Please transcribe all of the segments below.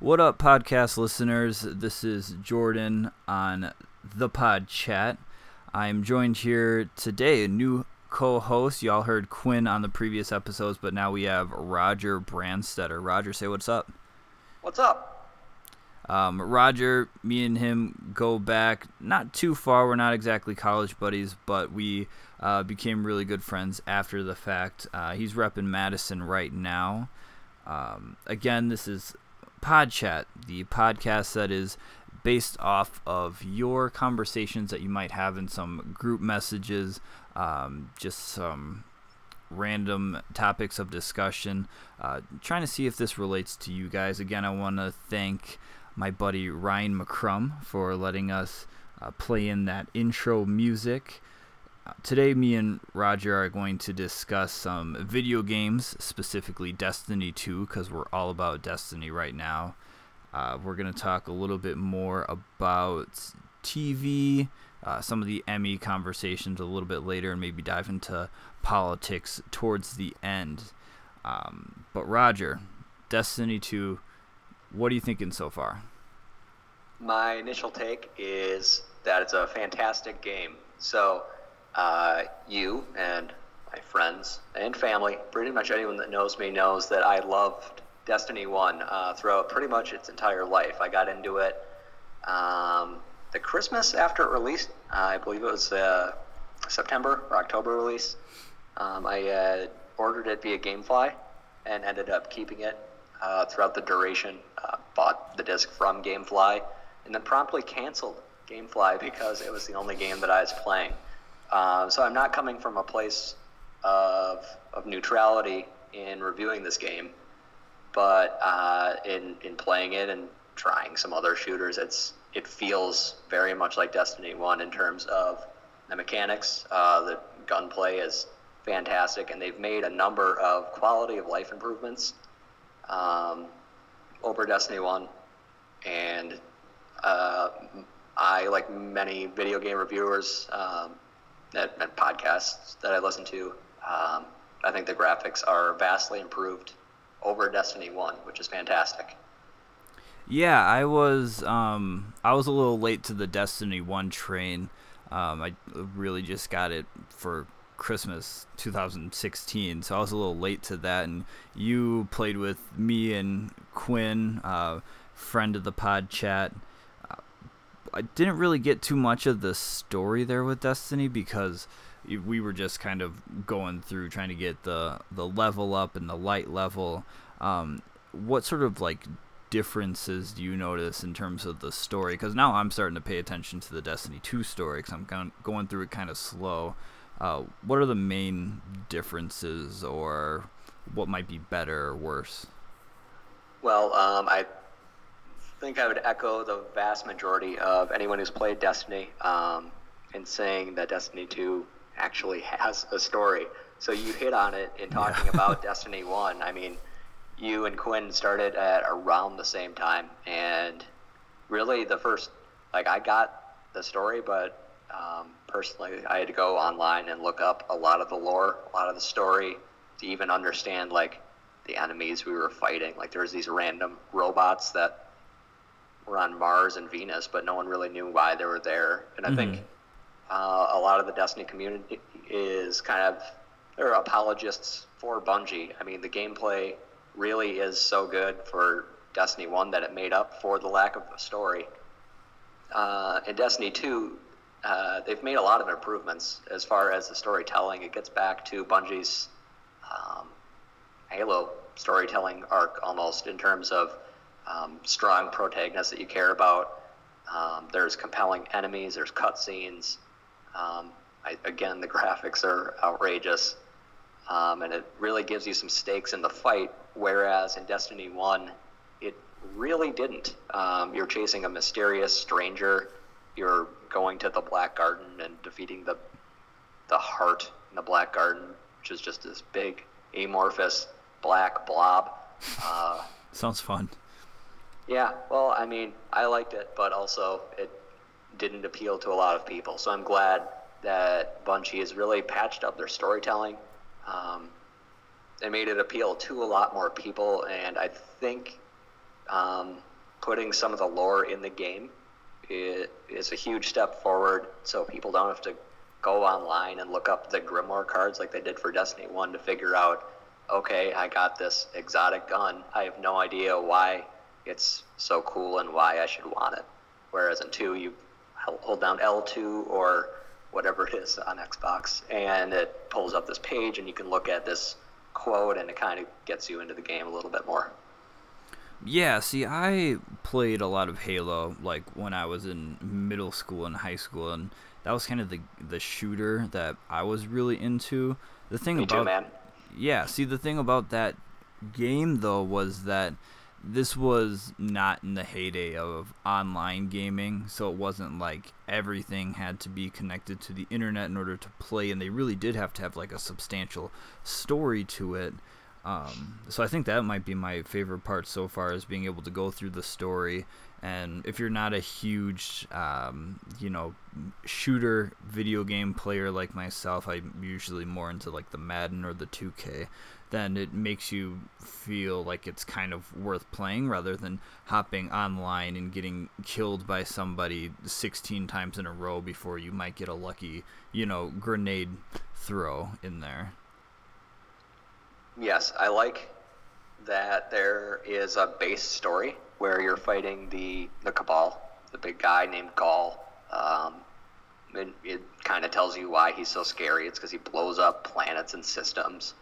What up, podcast listeners? This is Jordan on the Pod Chat. I'm joined here today, a new co host. Y'all heard Quinn on the previous episodes, but now we have Roger Brandstetter. Roger, say what's up. What's up? Um, Roger, me and him go back not too far. We're not exactly college buddies, but we uh, became really good friends after the fact. Uh, he's repping Madison right now. Um, again, this is Pod Chat, the podcast that is based off of your conversations that you might have in some group messages, um, just some random topics of discussion. Uh, trying to see if this relates to you guys. Again, I want to thank my buddy Ryan McCrum for letting us uh, play in that intro music. Today, me and Roger are going to discuss some video games, specifically Destiny 2, because we're all about Destiny right now. Uh, we're going to talk a little bit more about TV, uh, some of the Emmy conversations a little bit later, and maybe dive into politics towards the end. Um, but, Roger, Destiny 2, what are you thinking so far? My initial take is that it's a fantastic game. So, uh, you and my friends and family, pretty much anyone that knows me knows that I loved Destiny 1 uh, throughout pretty much its entire life. I got into it um, the Christmas after it released. Uh, I believe it was uh, September or October release. Um, I uh, ordered it via GameFly and ended up keeping it throughout the duration. Bought the disc from GameFly and then promptly canceled GameFly because it was the only game that I was playing. Uh, so I'm not coming from a place of, of neutrality in reviewing this game, but uh, in, in playing it and trying some other shooters, it's it feels very much like Destiny 1 in terms of the mechanics. Uh, the gunplay is fantastic, and they've made a number of quality of life improvements um, over Destiny 1. And uh, I, like many video game reviewers um, and, and, podcasts that I listen to, um, I think the graphics are vastly improved over Destiny 1, which is fantastic. Yeah, I was um, I was a little late to the Destiny 1 train. Um, I really just got it for Christmas 2016, so I was a little late to that. And you played with me and Quinn, uh, friend of the pod chat. I didn't really get too much of the story there with Destiny because we were just kind of going through trying to get the the level up and the light level. Um, what sort of like differences do you notice in terms of the story? Because now I'm starting to pay attention to the Destiny 2 story because I'm going through it kind of slow. Uh, what are the main differences, or what might be better or worse? Well, um, I think I would echo the vast majority of anyone who's played Destiny um, in saying that Destiny 2 actually has a story. So you hit on it in talking yeah. about Destiny 1. I mean, you and Quinn started at around the same time, and really the first, like, I got the story, but um, personally, I had to go online and look up a lot of the lore, a lot of the story to even understand, like, the enemies we were fighting. Like, there was these random robots that were on Mars and Venus, but no one really knew why they were there. And I mm-hmm. think uh, a lot of the Destiny community is kind of they're apologists for Bungie. I mean, the gameplay really is so good for Destiny One that it made up for the lack of a story. Uh, in Destiny Two, uh, they've made a lot of improvements as far as the storytelling. It gets back to Bungie's um, Halo storytelling arc almost in terms of um, strong protagonists that you care about. Um, there's compelling enemies. There's cutscenes. Um, again, the graphics are outrageous, um, and it really gives you some stakes in the fight. Whereas in Destiny One, it really didn't. Um, you're chasing a mysterious stranger. You're going to the Black Garden and defeating the the heart in the Black Garden, which is just this big amorphous black blob. Uh, Sounds fun. Yeah, well, I mean, I liked it, but also it didn't appeal to a lot of people. So I'm glad that Bungie has really patched up their storytelling. Um, they made it appeal to a lot more people, and I think um, putting some of the lore in the game is a huge step forward so people don't have to go online and look up the grimoire cards like they did for destiny 1 to figure out okay i got this exotic gun i have no idea why it's so cool and why i should want it whereas in 2 you hold down l2 or whatever it is on xbox and it pulls up this page and you can look at this quote and it kind of gets you into the game a little bit more yeah, see, I played a lot of Halo like when I was in middle school and high school, and that was kind of the the shooter that I was really into. The thing Me about too, man. yeah, see, the thing about that game though was that this was not in the heyday of online gaming, so it wasn't like everything had to be connected to the internet in order to play, and they really did have to have like a substantial story to it. Um, so I think that might be my favorite part so far is being able to go through the story. And if you're not a huge, um, you know, shooter video game player like myself, I'm usually more into like the Madden or the 2K. Then it makes you feel like it's kind of worth playing rather than hopping online and getting killed by somebody 16 times in a row before you might get a lucky, you know, grenade throw in there. Yes, I like that there is a base story where you're fighting the the Cabal, the big guy named Ghaul. Um, it kind of tells you why he's so scary. It's because he blows up planets and systems.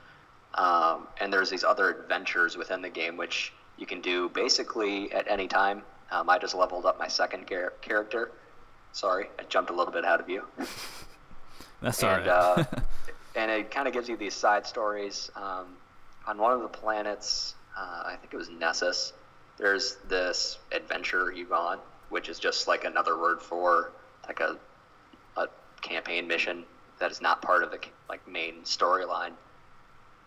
Um, and there's these other adventures within the game which you can do basically at any time. Um, I just leveled up my second char- character. Sorry, I jumped a little bit out of you. That's and, all right. uh, and it kind of gives you these side stories. Um, on one of the planets, uh, I think it was Nessus, there's this adventure you go on, which is just like another word for like a, a campaign mission that is not part of the like main storyline.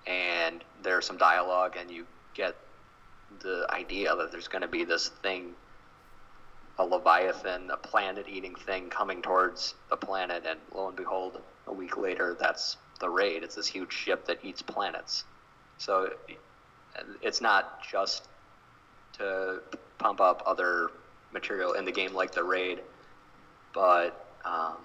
And there's some dialogue, and you get the idea that there's going to be this thing, a leviathan, a planet-eating thing coming towards the planet, and lo and behold, a week later, that's the raid. It's this huge ship that eats planets. So it's not just to pump up other material in the game like the raid, but um,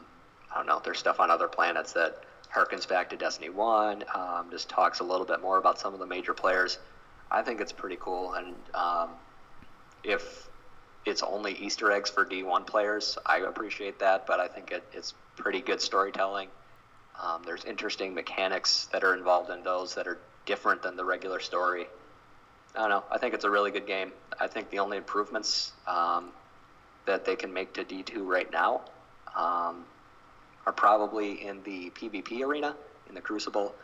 I don't know. There's stuff on other planets that harkens back to Destiny One. Um, just talks a little bit more about some of the major players. I think it's pretty cool, and um, if it's only Easter eggs for D1 players, I appreciate that. But I think it, it's pretty good storytelling. Um, there's interesting mechanics that are involved in those that are different than the regular story. I don't know. I think it's a really good game. I think the only improvements um, that they can make to D2 right now um, are probably in the PvP arena, in the Crucible.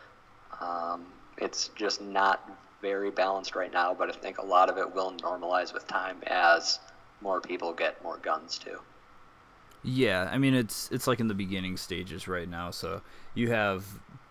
Um, it's just not very balanced right now, but I think a lot of it will normalize with time as more people get more guns too. Yeah, I mean it's it's like in the beginning stages right now. So you have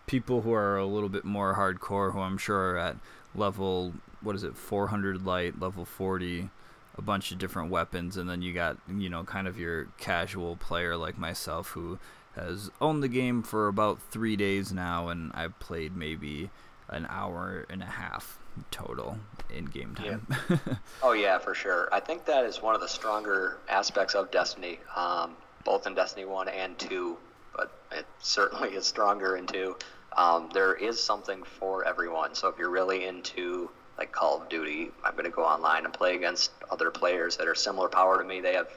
people who are a little bit more hardcore, who I'm sure are at level what is it, 400 light, level 40, a bunch of different weapons, and then you got you know kind of your casual player like myself who has owned the game for about three days now, and I've played maybe an hour and a half total in game time. Yeah. oh yeah, for sure. I think that is one of the stronger aspects of Destiny, um, both in Destiny One and Two, but it certainly is stronger in Two. Um, there is something for everyone. So if you're really into like Call of Duty, I'm going to go online and play against other players that are similar power to me. They have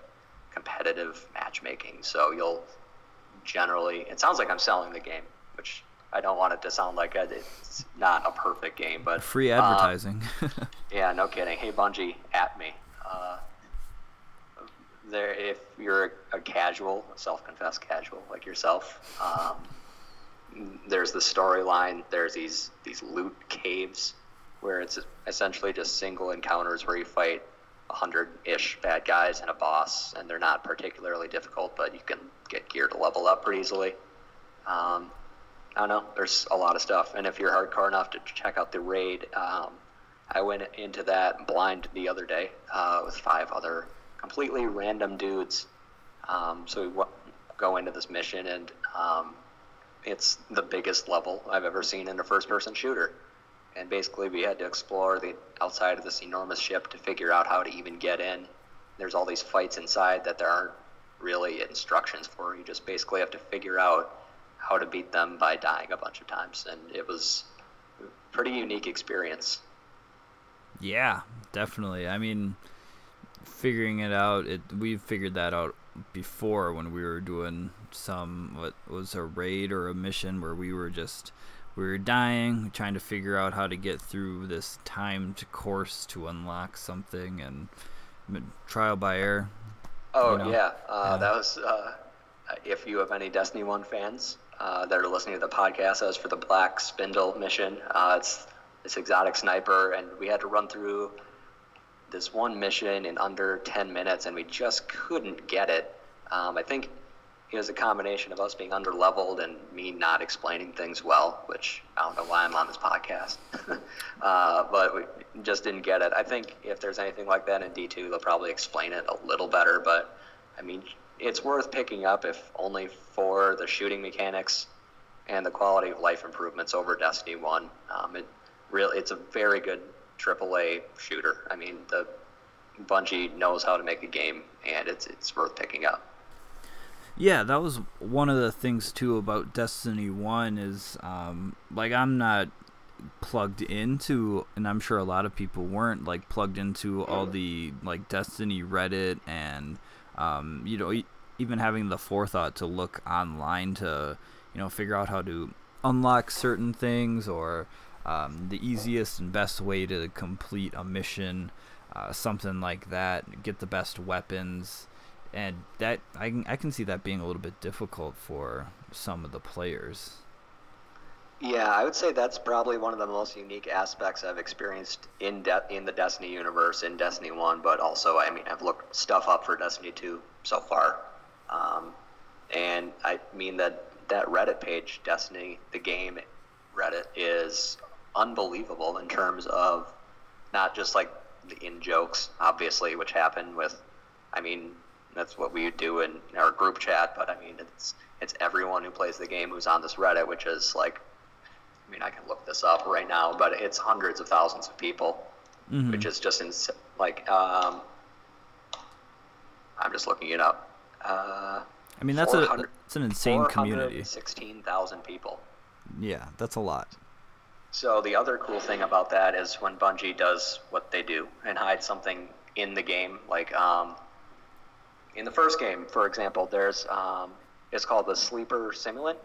competitive matchmaking, so you'll generally. It sounds like I'm selling the game, which I don't want it to sound like it's not a perfect game, but free advertising. Um, yeah, no kidding. Hey Bungie, at me. Uh, there, if you're a, a casual, self-confessed casual like yourself, um, there's the storyline. There's these these loot caves where it's essentially just single encounters where you fight a hundred-ish bad guys and a boss, and they're not particularly difficult, but you can get gear to level up pretty easily. Um, I don't know. There's a lot of stuff, and if you're hardcore enough to check out the raid, um, I went into that blind the other day uh, with five other completely random dudes. Um, so we w- go into this mission, and um, it's the biggest level I've ever seen in a first-person shooter. and basically we had to explore the outside of this enormous ship to figure out how to even get in. There's all these fights inside that there aren't really instructions for. You just basically have to figure out how to beat them by dying a bunch of times, and it was pretty unique experience. Yeah, definitely. I mean, figuring it out, it we figured that out before when we were doing some what was a raid or a mission where we were just we were dying, trying to figure out how to get through this timed course to unlock something, and trial by error. Oh you know? yeah. Uh, yeah. that was. Uh, if you have any Destiny One fans uh, that are listening to the podcast, that was for the Black Spindle mission. Uh, it's this exotic sniper, and we had to run through this one mission in under 10 minutes, and we just couldn't get it. Um, I think it was a combination of us being underleveled and me not explaining things well, which I don't know why I'm on this podcast. uh, but we just didn't get it. I think if there's anything like that in D2, they'll probably explain it a little better. But I mean, it's worth picking up if only for the shooting mechanics and the quality of life improvements over Destiny 1. Um, it really, it's a very good AAA shooter. I mean, the Bungie knows how to make a game, and it's it's worth picking up. Yeah, that was one of the things too about Destiny One is um, like I'm not plugged into, and I'm sure a lot of people weren't like plugged into all the like Destiny Reddit and um, you know even having the forethought to look online to you know figure out how to unlock certain things or um, the easiest and best way to complete a mission, uh, something like that, get the best weapons and that I can, I can see that being a little bit difficult for some of the players. Yeah, I would say that's probably one of the most unique aspects I've experienced in de- in the Destiny universe in Destiny One, but also I mean I've looked stuff up for Destiny Two so far, um, and I mean that that Reddit page, Destiny the game Reddit, is unbelievable in terms of not just like the in jokes, obviously, which happen with, I mean, that's what we do in our group chat. But I mean, it's it's everyone who plays the game who's on this Reddit, which is like, I mean, I can look this up right now, but it's hundreds of thousands of people, mm-hmm. which is just ins- like, um, I'm just looking it up. Uh, I mean, that's a it's an insane community. Sixteen thousand people. Yeah, that's a lot. So the other cool thing about that is when Bungie does what they do and hide something in the game, like um, in the first game, for example, there's um, it's called the Sleeper Simulant.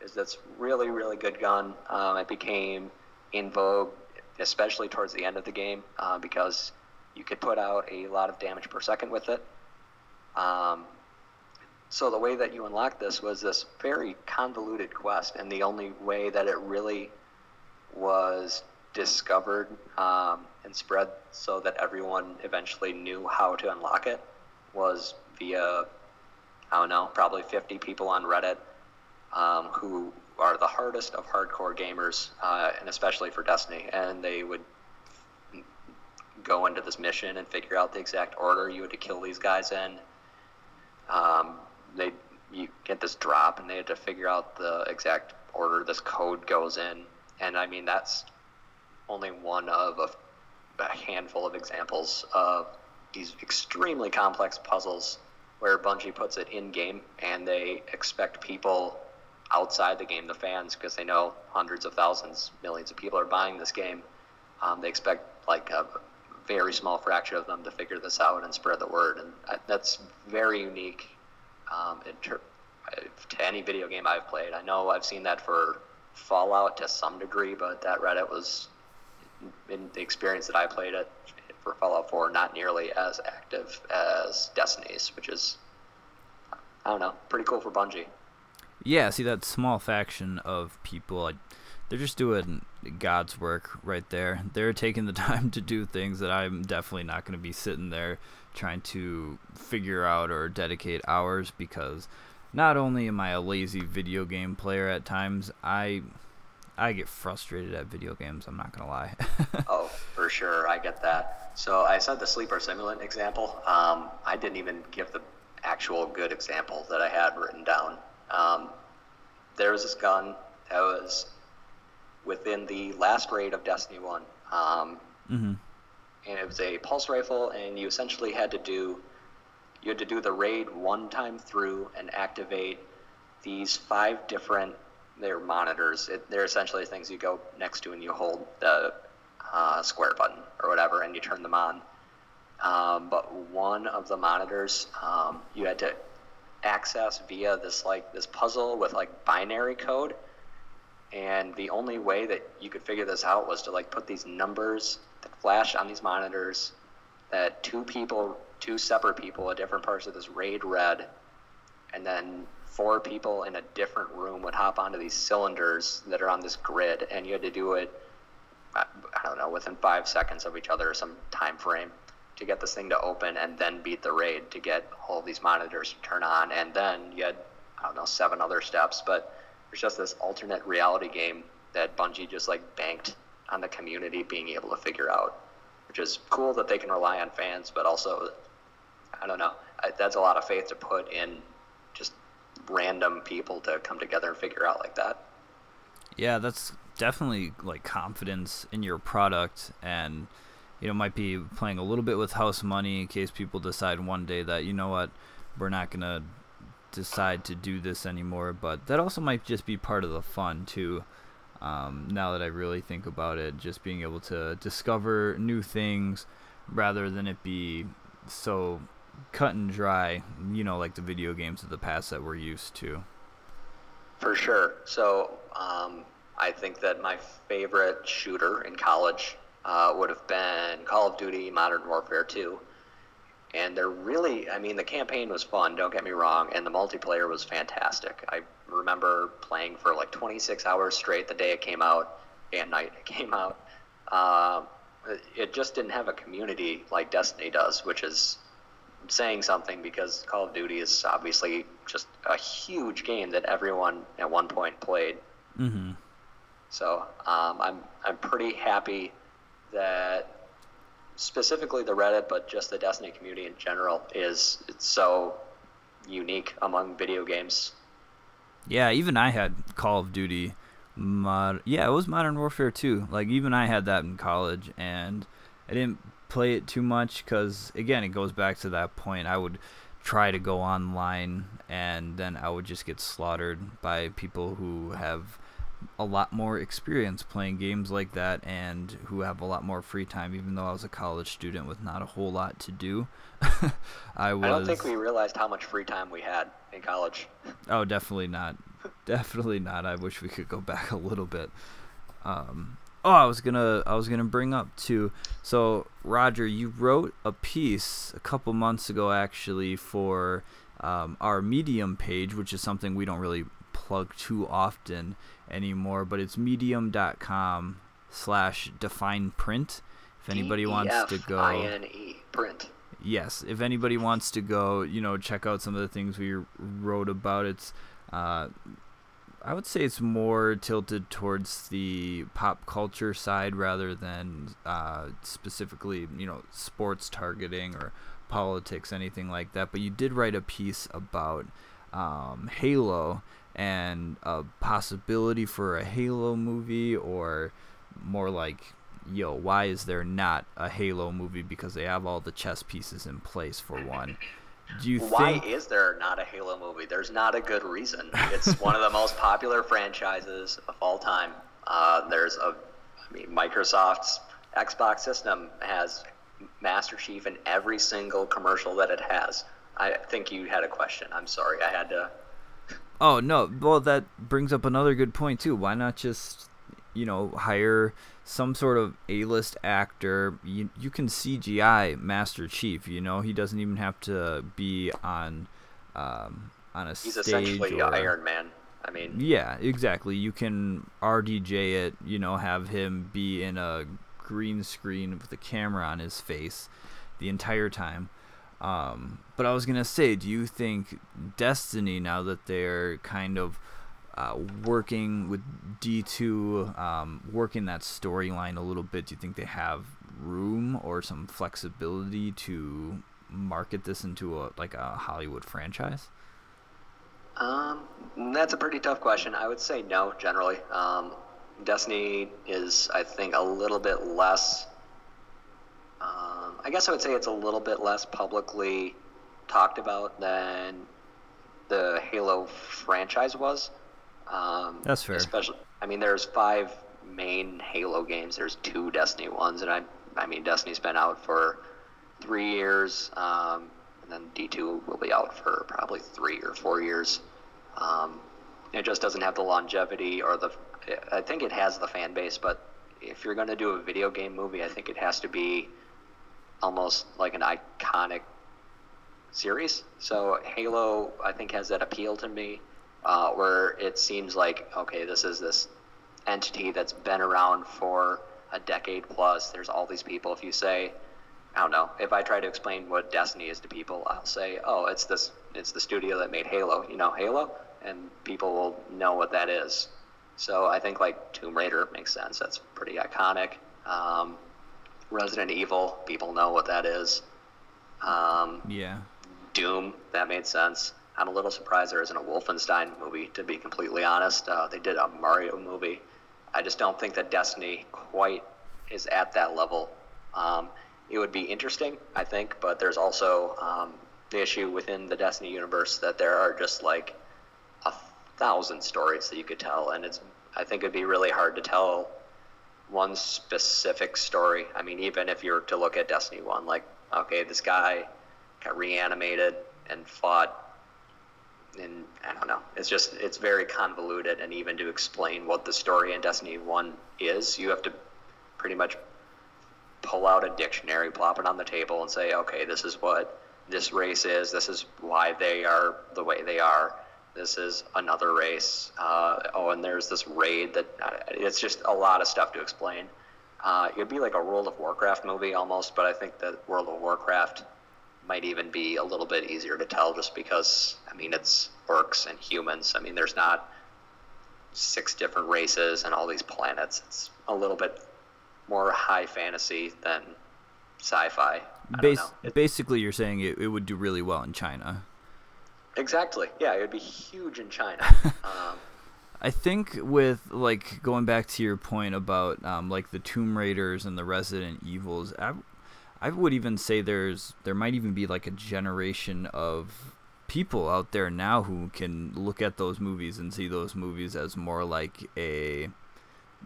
Is that's really really good gun. Um, it became in vogue, especially towards the end of the game, uh, because you could put out a lot of damage per second with it. Um, so the way that you unlock this was this very convoluted quest, and the only way that it really was discovered um, and spread so that everyone eventually knew how to unlock it was via, I don't know, probably 50 people on Reddit um, who are the hardest of hardcore gamers, uh, and especially for Destiny. And they would go into this mission and figure out the exact order you had to kill these guys in. Um, they you get this drop, and they had to figure out the exact order this code goes in. And I mean that's only one of a, a handful of examples of these extremely complex puzzles where Bungie puts it in game and they expect people outside the game, the fans, because they know hundreds of thousands, millions of people are buying this game. Um, they expect like a very small fraction of them to figure this out and spread the word, and that's very unique um, ter- to any video game I've played. I know I've seen that for Fallout to some degree, but that Reddit was in the experience that I played it for Fallout 4 not nearly as active as Destiny's, which is I don't know, pretty cool for Bungie. Yeah, see that small faction of people, they're just doing God's work right there. They're taking the time to do things that I'm definitely not going to be sitting there trying to figure out or dedicate hours because not only am I a lazy video game player at times, I I get frustrated at video games. I'm not gonna lie. oh, for sure, I get that. So I said the sleeper simulant example. Um, I didn't even give the actual good example that I had written down. Um, there was this gun that was within the last raid of Destiny 1. Um, Mm-hmm. and it was a pulse rifle, and you essentially had to do you had to do the raid one time through and activate these five different they're monitors. It, they're essentially things you go next to and you hold the uh, square button or whatever, and you turn them on. Um, but one of the monitors um, you had to access via this like this puzzle with like binary code and the only way that you could figure this out was to like put these numbers that flash on these monitors that two people two separate people at different parts of this raid read and then four people in a different room would hop onto these cylinders that are on this grid and you had to do it i don't know within five seconds of each other or some time frame to get this thing to open and then beat the raid to get all these monitors to turn on. And then you had i don't know seven other steps but there's just this alternate reality game that Bungie just like banked on the community being able to figure out, which is cool that they can rely on fans, but also, I don't know, that's a lot of faith to put in just random people to come together and figure out like that. Yeah, that's definitely like confidence in your product and you know might be playing a little bit with house money in case people decide one day that you know what we're not going to decide to do this anymore but that also might just be part of the fun too um, now that i really think about it just being able to discover new things rather than it be so cut and dry you know like the video games of the past that we're used to For sure. So um, I think that my favorite shooter in college uh, would have been Call of Duty Modern Warfare 2. And they're really, I mean, the campaign was fun, don't get me wrong, and the multiplayer was fantastic. I remember playing for like 26 hours straight the day it came out and night it came out. Uh, it just didn't have a community like Destiny does, which is saying something because Call of Duty is obviously just a huge game that everyone at one point played. mm-hmm So um, I'm I'm pretty happy that specifically the Reddit, but just the Destiny community in general is it's so unique among video games. Yeah, even I had Call of Duty. Mod- yeah, it was Modern Warfare 2. Like even I had that in college, and I didn't play it too much because again, it goes back to that point. I would try to go online, and then I would just get slaughtered by people who have a lot more experience playing games like that and who have a lot more free time even though I was a college student with not a whole lot to do. I was I don't think we realized how much free time we had in college. Oh, definitely not. definitely not. I wish we could go back a little bit. Um, oh, I was gonna, I was gonna bring up too. So, Roger, you wrote a piece a couple months ago, actually, for um, our Medium page, which is something we don't really plug too often anymore. But it's medium.com slash define print. If anybody wants to go, print. yes if anybody wants to go you know check out some of the things we wrote about it's uh, i would say it's more tilted towards the pop culture side rather than uh, specifically you know sports targeting or politics anything like that but you did write a piece about um, halo and a possibility for a halo movie or more like yo, why is there not a Halo movie? Because they have all the chess pieces in place for one. Do you Why think? is there not a Halo movie? There's not a good reason. It's one of the most popular franchises of all time. Uh, there's a, I mean, Microsoft's Xbox system has Master Chief in every single commercial that it has. I think you had a question. I'm sorry. I had to. Oh no, well that brings up another good point too. Why not just you know hire some sort of A-list actor? You you can CGI Master Chief. You know he doesn't even have to be on um, on a He's stage. essentially or, Iron Man. I mean, Yeah, exactly. You can RDJ it, you know, have him be in a green screen with the camera on his face the entire time. Um, but I was going to say, do you think Destiny, now that they're kind of uh, working with D2, um, working that storyline a little bit, do you think they have room or some flexibility to market this into a like a Hollywood franchise? Um, that's a pretty tough question. I would say no, generally. Um, Destiny is, I think, a little bit less. Um, I guess I would say it's a little bit less publicly talked about than the Halo franchise was. Um, That's fair. Especially, I mean, there's five main Halo games. There's two Destiny ones, and I, I mean, Destiny's been out for three years, um, and then D2 will be out for probably three or four years. Um, it just doesn't have the longevity or the. I think it has the fan base, but if you're going to do a video game movie, I think it has to be almost like an iconic series. So Halo, I think, has that appeal to me, uh, where it seems like okay, this is this entity that's been around for a decade plus. There's all these people. If you say, I don't know, if I try to explain what Destiny is to people, I'll say, oh, it's this, it's the studio that made Halo. You know, Halo, and people will know what that is. So I think like Tomb Raider makes sense. That's pretty iconic. Um, Resident Evil, people know what that is. Um, yeah. Doom, that made sense. I'm a little surprised there isn't a Wolfenstein movie, to be completely honest. Uh, they did a Mario movie. I just don't think that Destiny quite is at that level. Um, it would be interesting, I think, but there's also um, the issue within the Destiny universe that there are just like a thousand stories that you could tell, and it's I think it'd be really hard to tell one specific story. I mean, even if you were to look at Destiny One, like okay, this guy got reanimated and fought and I don't know. It's just it's very convoluted, and even to explain what the story in Destiny One is, you have to pretty much pull out a dictionary, plop it on the table, and say, okay, this is what this race is. This is why they are the way they are. This is another race. Uh, oh, and there's this raid that uh, it's just a lot of stuff to explain. Uh, it'd be like a World of Warcraft movie almost, but I think that World of Warcraft might even be a little bit easier to tell just because I mean it's orcs and humans. I mean there's not six different races and all these planets. It's a little bit more high fantasy than sci-fi. Bas- basically, you're saying it, it would do really well in China. Exactly. Yeah, it would be huge in China. um, I think with like going back to your point about um, like the Tomb Raiders and the Resident Evils, I, I would even say there's there might even be like a generation of people out there now who can look at those movies and see those movies as more like a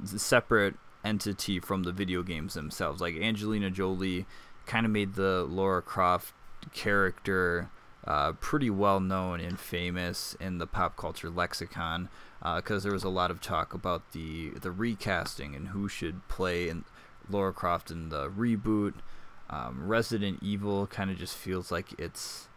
separate entity from the video games themselves. Like Angelina Jolie kind of made the Laura Croft character uh, pretty well known and famous in the pop culture lexicon because uh, there was a lot of talk about the the recasting and who should play in Laura Croft in the reboot. Um, Resident Evil kind of just feels like it's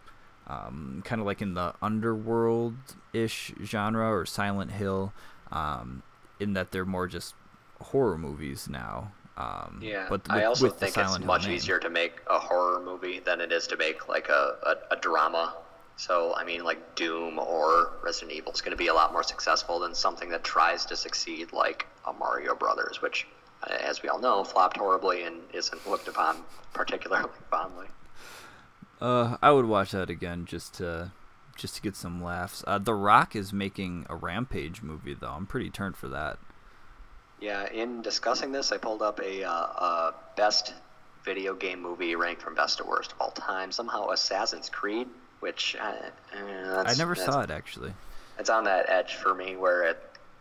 um, kind of like in the underworld ish genre or Silent Hill, um, in that they're more just horror movies now. Um, yeah, but with, I also think it's much easier to make a horror movie than it is to make like a, a, a drama. So I mean, like Doom or Resident Evil is going to be a lot more successful than something that tries to succeed like a Mario Brothers, which as we all know, flopped horribly and isn't looked upon particularly fondly. Uh, I would watch that again just to just to get some laughs. Uh, the Rock is making a Rampage movie though. I'm pretty turned for that. Yeah, in discussing this, I pulled up a, uh, a best video game movie ranked from best to worst of all time. Somehow, Assassin's Creed, which uh, uh I never saw it actually. It's on that edge for me where it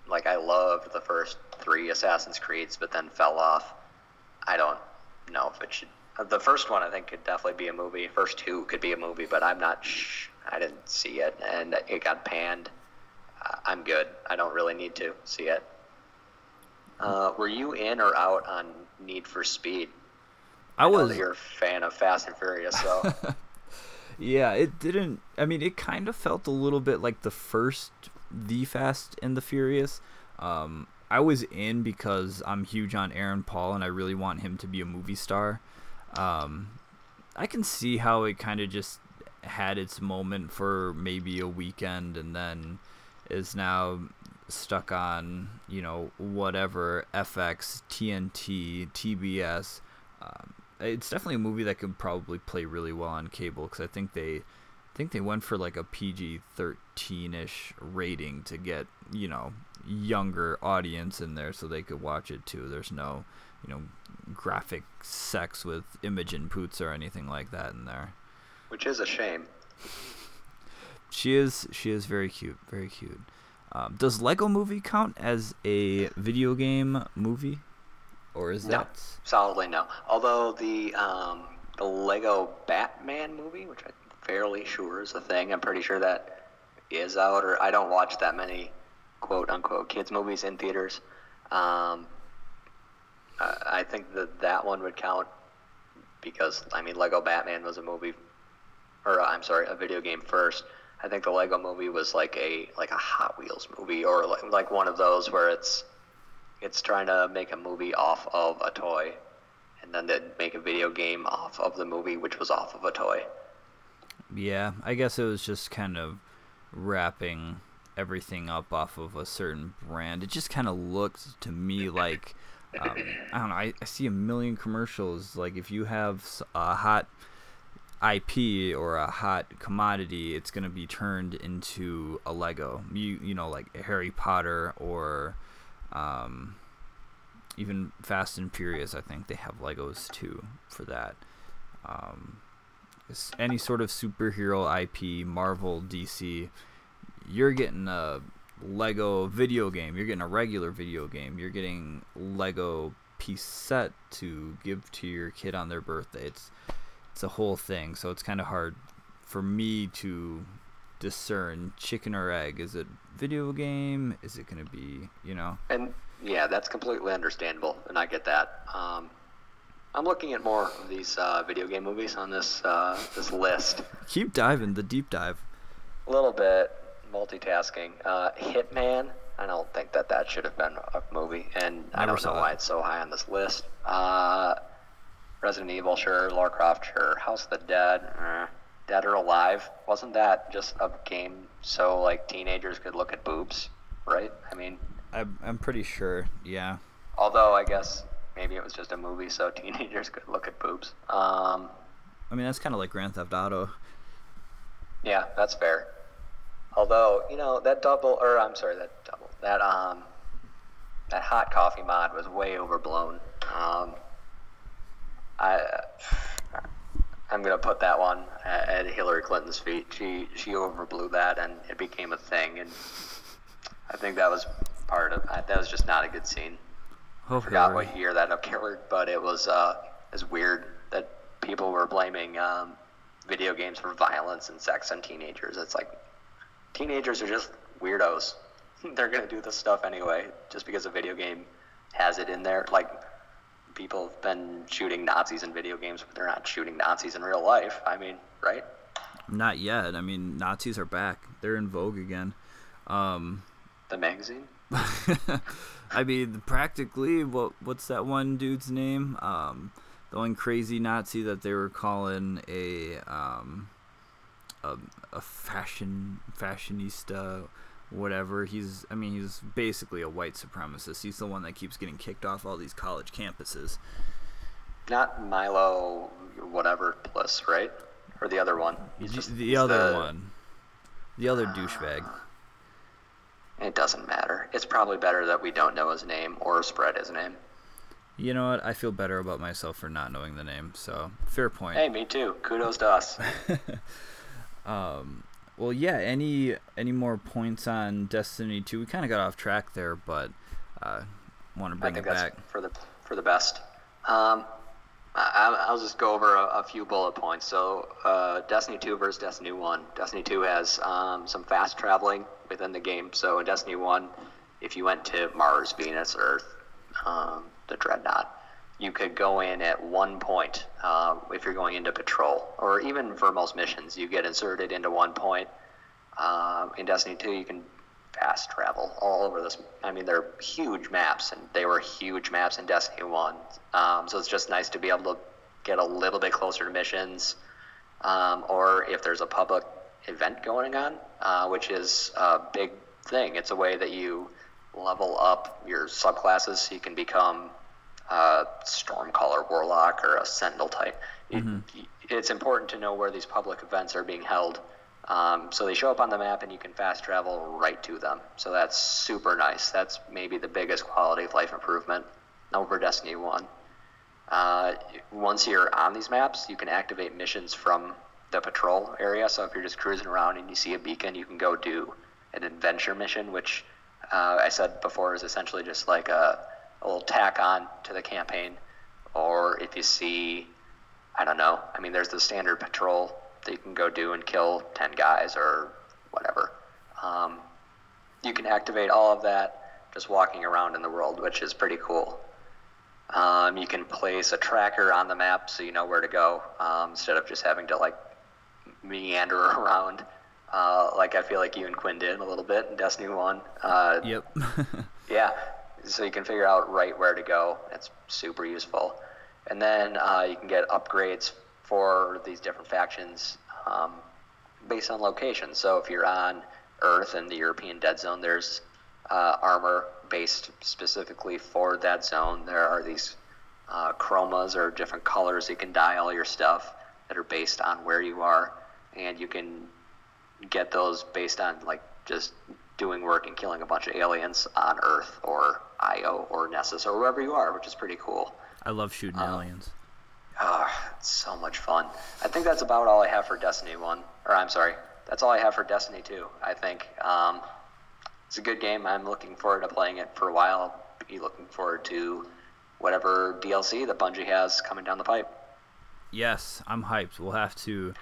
like I loved the first three Assassin's Creeds, but then fell off. I don't know if it should. The first one I think could definitely be a movie. First two could be a movie, but I'm not. Sh- I didn't see it, and it got panned. I'm good. I don't really need to see it. Uh, were you in or out on Need for Speed? I, I was. you're a fan of Fast and Furious, so. yeah, it didn't. I mean, it kind of felt a little bit like the first The Fast and the Furious. Um, I was in because I'm huge on Aaron Paul and I really want him to be a movie star. Um, I can see how it kind of just had its moment for maybe a weekend and then is now stuck on you know whatever FX, TNT, TBS. Um, it's definitely a movie that could probably play really well on cable because I think they I think they went for like a PG thirteen ish rating to get you know younger audience in there so they could watch it too. There's no, you know, graphic sex with Imogen Poots or anything like that in there. Which is a shame. She is she is very cute, very cute. Um, does Lego Movie count as a video game movie, or is No, that solidly no. Although the um, the Lego Batman movie, which I'm fairly sure is a thing, I'm pretty sure that is out. Or I don't watch that many quote unquote kids movies in theaters. Um, I think that that one would count because I mean Lego Batman was a movie, or I'm sorry, a video game first. I think the Lego movie was like a like a Hot Wheels movie or like, like one of those where it's it's trying to make a movie off of a toy, and then they'd make a video game off of the movie, which was off of a toy. Yeah, I guess it was just kind of wrapping everything up off of a certain brand. It just kind of looks to me like um, I don't know. I, I see a million commercials. Like if you have a hot IP or a hot commodity, it's gonna be turned into a Lego. You you know like Harry Potter or um, even Fast and Furious. I think they have Legos too for that. Um, any sort of superhero IP, Marvel, DC, you're getting a Lego video game. You're getting a regular video game. You're getting Lego piece set to give to your kid on their birthday. It's it's a whole thing. So it's kind of hard for me to discern chicken or egg. Is it video game? Is it going to be, you know? And yeah, that's completely understandable, and I get that. Um, I'm looking at more of these uh, video game movies on this uh, this list. Keep diving, the deep dive. A little bit multitasking. Uh, Hitman. I don't think that that should have been a movie, and I don't know why it's so high on this list. Uh, Resident Evil, sure. Lara Croft, sure. House of the Dead, eh. Dead or Alive. Wasn't that just a game so like teenagers could look at boobs, right? I mean, I'm, I'm pretty sure, yeah. although I guess maybe it was just a movie so teenagers could look at boobs. Um, I mean, that's kind of like Grand Theft Auto. Yeah, that's fair. Although, you know, that double or I'm sorry, that double that um that hot coffee mod was way overblown. Um I I'm gonna put that one at, at Hillary Clinton's feet. She she overblew that and it became a thing and I think that was part of that was just not a good scene. Oh, forgot what year that occurred, but it was uh, it was weird that people were blaming um, video games for violence and sex on teenagers. It's like teenagers are just weirdos. They're gonna do this stuff anyway, just because a video game has it in there. Like people have been shooting Nazis in video games, but they're not shooting Nazis in real life. I mean, right? Not yet. I mean, Nazis are back. They're in vogue again. Um, The magazine. I mean, practically, what what's that one dude's name? Um, the one crazy Nazi that they were calling a um, a, a fashion fashionista, whatever. He's, I mean, he's basically a white supremacist. He's the one that keeps getting kicked off all these college campuses. Not Milo, whatever plus, right? Or the other one. He's The, just- the other the- one, the other douchebag. It doesn't matter. It's probably better that we don't know his name or spread his name. You know what? I feel better about myself for not knowing the name. So fair point. Hey, me too. Kudos to us. Um, well, yeah. Any any more points on Destiny Two? We kind of got off track there, but uh, want to I bring think it that's back. for the for the best. Um, I, I'll just go over a, a few bullet points. So, uh, Destiny 2 versus Destiny 1. Destiny 2 has um, some fast traveling within the game. So, in Destiny 1, if you went to Mars, Venus, Earth, um, the Dreadnought, you could go in at one point uh, if you're going into patrol, or even for most missions, you get inserted into one point. Um, in Destiny 2, you can fast travel all over this. I mean, they're huge maps, and they were huge maps in Destiny 1. Um, so it's just nice to be able to get a little bit closer to missions, um, or if there's a public event going on, uh, which is a big thing. It's a way that you level up your subclasses so you can become a Stormcaller Warlock or a Sentinel type. It- It's important to know where these public events are being held Um, so they show up on the map and you can fast travel right to them. So that's super nice. That's maybe the biggest quality of life improvement over Destiny 1. Uh, once you're on these maps, you can activate missions from the patrol area. So if you're just cruising around and you see a beacon, you can go do an adventure mission, which uh, I said before is essentially just like a, a little tack on to the campaign. Or if you see, I don't know, I mean, there's the standard patrol that you can go do and kill 10 guys or whatever. Um, you can activate all of that just walking around in the world, which is pretty cool. Um, you can place a tracker on the map so you know where to go um, instead of just having to like meander around uh, like I feel like you and Quinn did a little bit in Destiny 1. Uh, yep. yeah, so you can figure out right where to go. It's super useful. And then uh, you can get upgrades for these different factions um, based on location. So if you're on Earth in the European Dead Zone, there's uh, armor based specifically for that zone. There are these uh, chromas or different colors you can dye all your stuff that are based on where you are, and you can get those based on like just doing work and killing a bunch of aliens on Earth or Io or Nessus or wherever you are, which is pretty cool. I love shooting um, aliens. Oh, it's so much fun. I think that's about all I have for Destiny 1. Or I'm sorry, that's all I have for Destiny 2, I think. Um, it's a good game. I'm looking forward to playing it for a while. I'll be looking forward to whatever DLC that Bungie has coming down the pipe. Yes, I'm hyped. We'll have to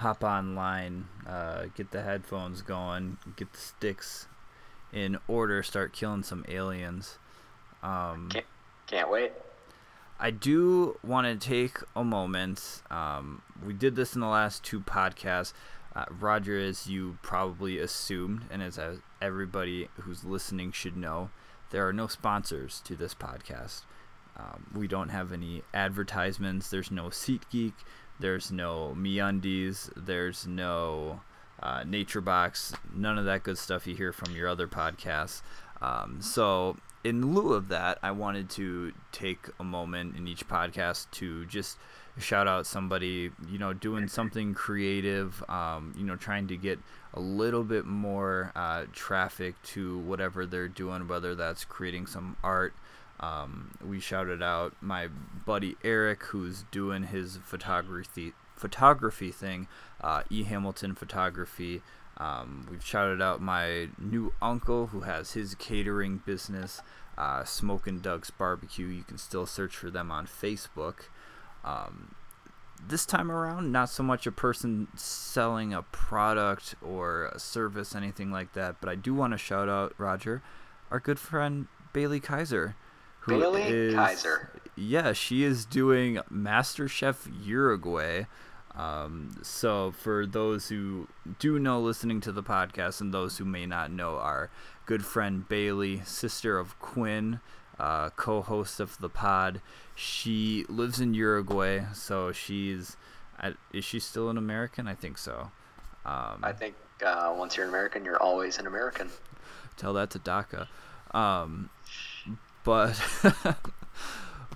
hop online, uh, get the headphones going, get the sticks in order, start killing some aliens. Um, can't, can't wait. I do want to take a moment. Um, we did this in the last two podcasts. Uh, Roger, as you probably assumed, and as everybody who's listening should know, there are no sponsors to this podcast. Um, we don't have any advertisements. There's no SeatGeek. There's no MeUndies. There's no uh, NatureBox. None of that good stuff you hear from your other podcasts. Um, so in lieu of that, I wanted to take a moment in each podcast to just shout out somebody, you know, doing something creative, um, you know, trying to get a little bit more uh, traffic to whatever they're doing, whether that's creating some art. Um, we shouted out my buddy Eric, who's doing his photography photography thing, uh, E Hamilton Photography. Um, we've shouted out my new uncle who has his catering business, uh, Doug's Barbecue. You can still search for them on Facebook. Um, this time around, not so much a person selling a product or a service, anything like that, but I do want to shout out, Roger, our good friend Bailey Kaiser. Bailey is, Kaiser. Yeah, she is doing MasterChef Uruguay um, so, for those who do know listening to the podcast and those who may not know, our good friend Bailey, sister of Quinn, uh, co host of the pod, she lives in Uruguay. So, she's. Is she still an American? I think so. Um, I think uh, once you're an American, you're always an American. Tell that to DACA. Um, but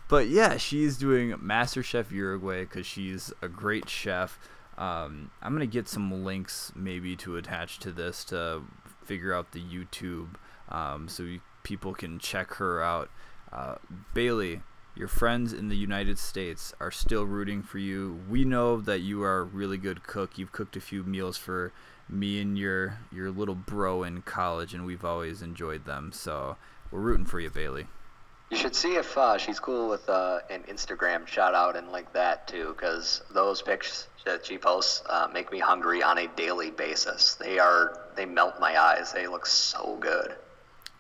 but yeah, she's doing MasterChef Uruguay because she's a great chef. Um, I'm gonna get some links maybe to attach to this to figure out the YouTube, um, so you, people can check her out. Uh, Bailey, your friends in the United States are still rooting for you. We know that you are a really good cook. You've cooked a few meals for me and your your little bro in college, and we've always enjoyed them. So we're rooting for you, Bailey. You should see if uh, she's cool with uh, an Instagram shout out and like that too, because those pics that she posts uh, make me hungry on a daily basis. They are they melt my eyes. They look so good.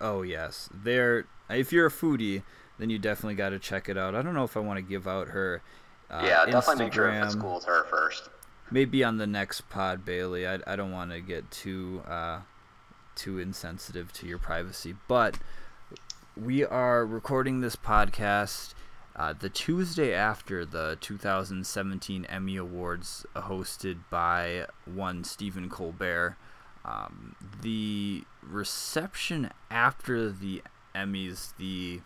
Oh yes, they're. If you're a foodie, then you definitely got to check it out. I don't know if I want to give out her. Uh, yeah, definitely Instagram. make sure if it's cool with her first. Maybe on the next pod, Bailey. I, I don't want to get too uh, too insensitive to your privacy, but we are recording this podcast uh, the Tuesday after the 2017 Emmy Awards, hosted by one Stephen Colbert. Um, the reception after the Emmys, the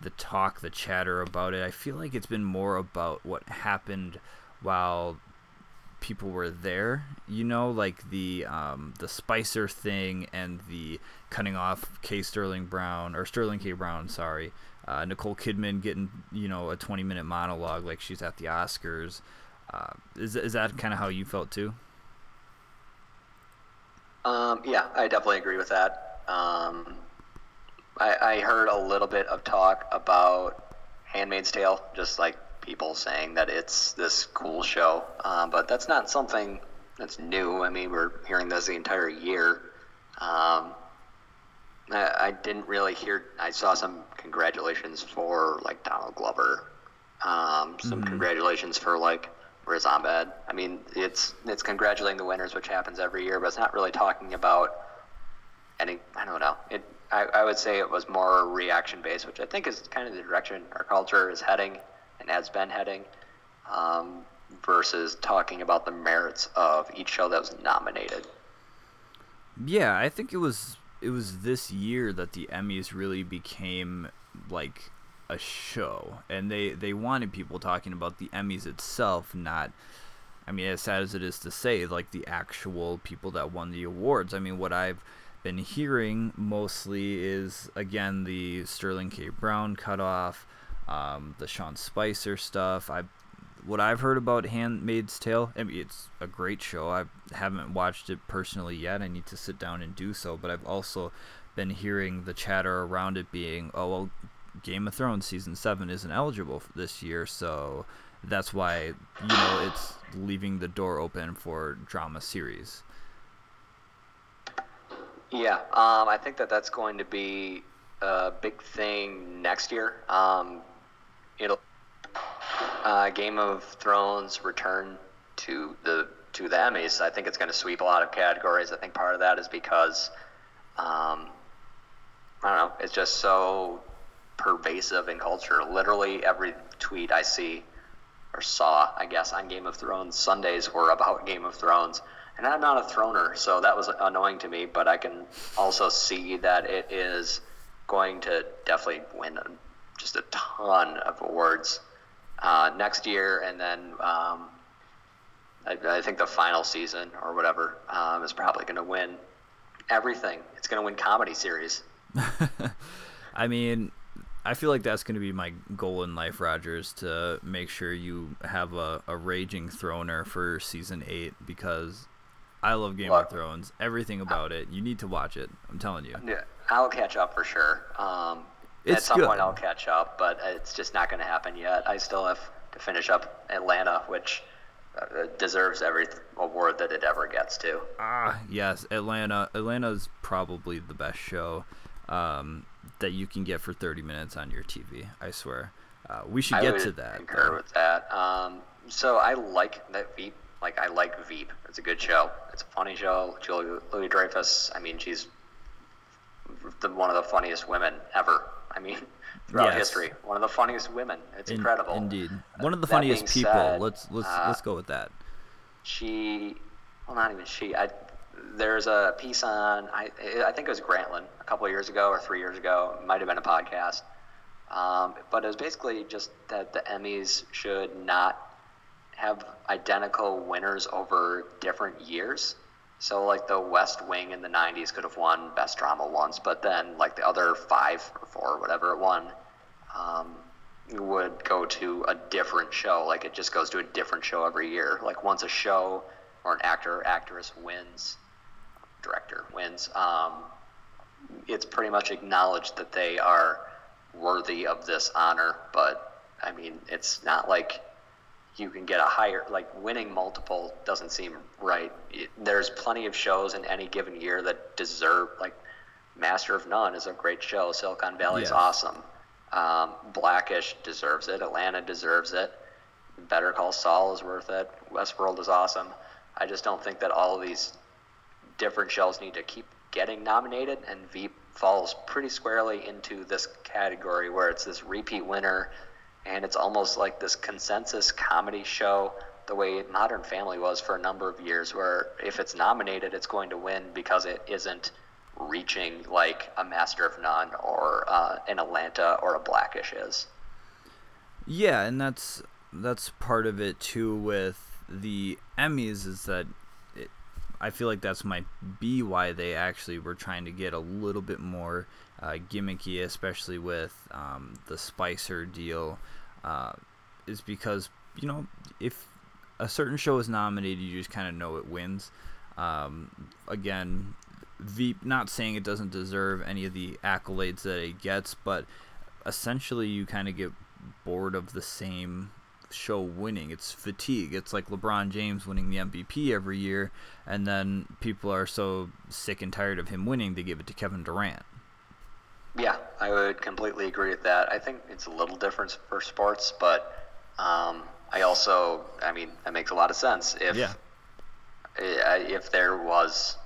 the talk, the chatter about it, I feel like it's been more about what happened while people were there. You know, like the um, the Spicer thing and the cutting off K Sterling Brown or Sterling K Brown, sorry. Uh, Nicole Kidman getting you know a 20 minute monologue like she's at the Oscars. Uh, is is that kind of how you felt too? Um, yeah, I definitely agree with that. Um, I, I heard a little bit of talk about Handmaid's Tale, just like people saying that it's this cool show, um, but that's not something that's new. I mean, we're hearing this the entire year. Um, I, I didn't really hear. I saw some congratulations for like Donald Glover, um, some mm-hmm. congratulations for like Riz Ahmed. I mean, it's it's congratulating the winners, which happens every year, but it's not really talking about any. I don't know. It. I, I would say it was more reaction based, which I think is kind of the direction our culture is heading and has been heading, um, versus talking about the merits of each show that was nominated. Yeah, I think it was it was this year that the Emmys really became like a show, and they they wanted people talking about the Emmys itself, not. I mean, as sad as it is to say, like the actual people that won the awards. I mean, what I've been hearing mostly is again the Sterling K. Brown cutoff, um, the Sean Spicer stuff. I what I've heard about Handmaid's Tale, I mean, it's a great show. I haven't watched it personally yet. I need to sit down and do so. But I've also been hearing the chatter around it being, oh well, Game of Thrones season seven isn't eligible this year, so that's why you know it's leaving the door open for drama series. Yeah, um, I think that that's going to be a big thing next year. Um, it'll uh, Game of Thrones return to the to the Emmys. I think it's going to sweep a lot of categories. I think part of that is because um, I don't know. It's just so pervasive in culture. Literally every tweet I see or saw, I guess, on Game of Thrones Sundays were about Game of Thrones. And I'm not a throner, so that was annoying to me. But I can also see that it is going to definitely win just a ton of awards uh, next year, and then um, I, I, think the final season or whatever um, is probably going to win everything. It's going to win comedy series. I mean, I feel like that's going to be my goal in life, Rogers, to make sure you have a, a raging throner for season eight because I love Game Look, of Thrones. Everything about it. You need to watch it. I'm telling you. Yeah, I'll catch up for sure. Um, At some good. point, I'll catch up, but it's just not going to happen yet. I still have to finish up Atlanta, which uh, deserves every award that it ever gets to. Ah, yes, Atlanta. Atlanta's probably the best show um, that you can get for 30 minutes on your TV. I swear. Uh, we should get to that. Concur though. with that. Um, so I like that Veep. Like I like Veep. It's a good show. It's a funny show. Julie Louis Dreyfus. I mean, she's the, one of the funniest women ever. I mean, throughout yes. history, one of the funniest women. It's In, incredible. Indeed, one of the funniest people. Said, let's let's uh, let's go with that. She, well, not even she. I, there's a piece on I I think it was Grantland a couple of years ago or three years ago. It might have been a podcast, um, but it was basically just that the Emmys should not have identical winners over different years. So like the West Wing in the '90s could have won Best Drama once, but then like the other five or four, or whatever it won, um, would go to a different show. Like it just goes to a different show every year. Like once a show or an actor or actress wins, director wins, um, it's pretty much acknowledged that they are worthy of this honor. But I mean, it's not like you can get a higher like winning multiple doesn't seem right. It, there's plenty of shows in any given year that deserve like Master of None is a great show. Silicon Valley is yes. awesome. Um, Blackish deserves it. Atlanta deserves it. Better Call Saul is worth it. Westworld is awesome. I just don't think that all of these different shows need to keep getting nominated, and Veep falls pretty squarely into this category where it's this repeat winner and it's almost like this consensus comedy show the way Modern Family was for a number of years, where if it's nominated, it's going to win because it isn't reaching like a Master of None or uh, an Atlanta or a Blackish is. Yeah, and that's that's part of it too with the Emmys is that it, I feel like that's might be why they actually were trying to get a little bit more uh, gimmicky, especially with um, the Spicer deal, uh, is because you know if a certain show is nominated, you just kind of know it wins. Um, again, Veep, not saying it doesn't deserve any of the accolades that it gets, but essentially you kind of get bored of the same show winning. It's fatigue. It's like LeBron James winning the MVP every year, and then people are so sick and tired of him winning, they give it to Kevin Durant. Yeah, I would completely agree with that. I think it's a little different for sports, but um, I also, I mean, that makes a lot of sense. If yeah. if there was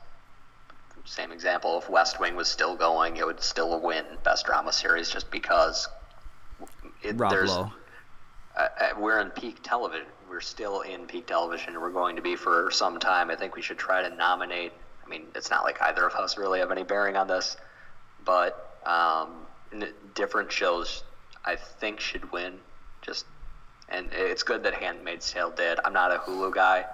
same example, if West Wing was still going, it would still win Best Drama Series just because it, Rob there's. Lowe. Uh, we're in peak television. We're still in peak television. We're going to be for some time. I think we should try to nominate. I mean, it's not like either of us really have any bearing on this, but um, different shows I think should win. Just and it's good that Handmaid's Tale did. I'm not a Hulu guy,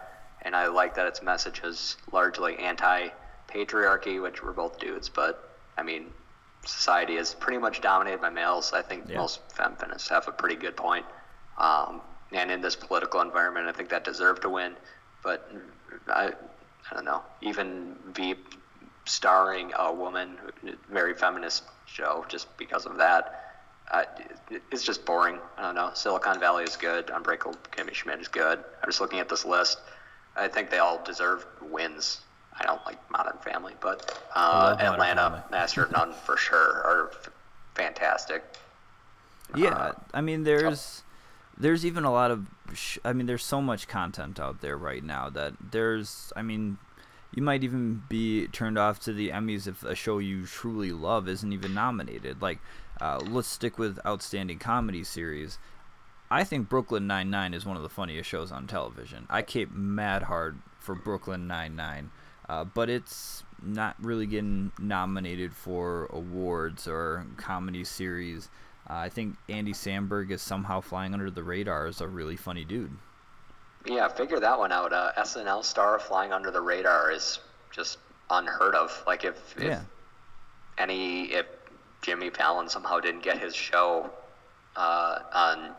and I like that its message is largely anti-patriarchy, which we're both dudes, but I mean, society is pretty much dominated by males. I think yeah. most feminists have a pretty good point. Um, and in this political environment, I think that deserved to win. But I, I don't know. Even Veep starring a woman, very feminist show, just because of that uh, it's just boring. I don't know. Silicon Valley is good. Unbreakable Kimmy Schmidt is good. I'm just looking at this list. I think they all deserve wins. I don't like Modern Family, but uh, Atlanta, Master of None for sure are f- fantastic. Yeah, uh, I mean, there's there's even a lot of, sh- I mean, there's so much content out there right now that there's, I mean, you might even be turned off to the Emmys if a show you truly love isn't even nominated. Like uh, let's stick with outstanding comedy series. I think Brooklyn Nine Nine is one of the funniest shows on television. I cape mad hard for Brooklyn Nine Nine, uh, but it's not really getting nominated for awards or comedy series. Uh, I think Andy Samberg is somehow flying under the radar as a really funny dude. Yeah, figure that one out. Uh, SNL star flying under the radar is just unheard of. Like if, if yeah. any if Jimmy Fallon somehow didn't get his show uh, on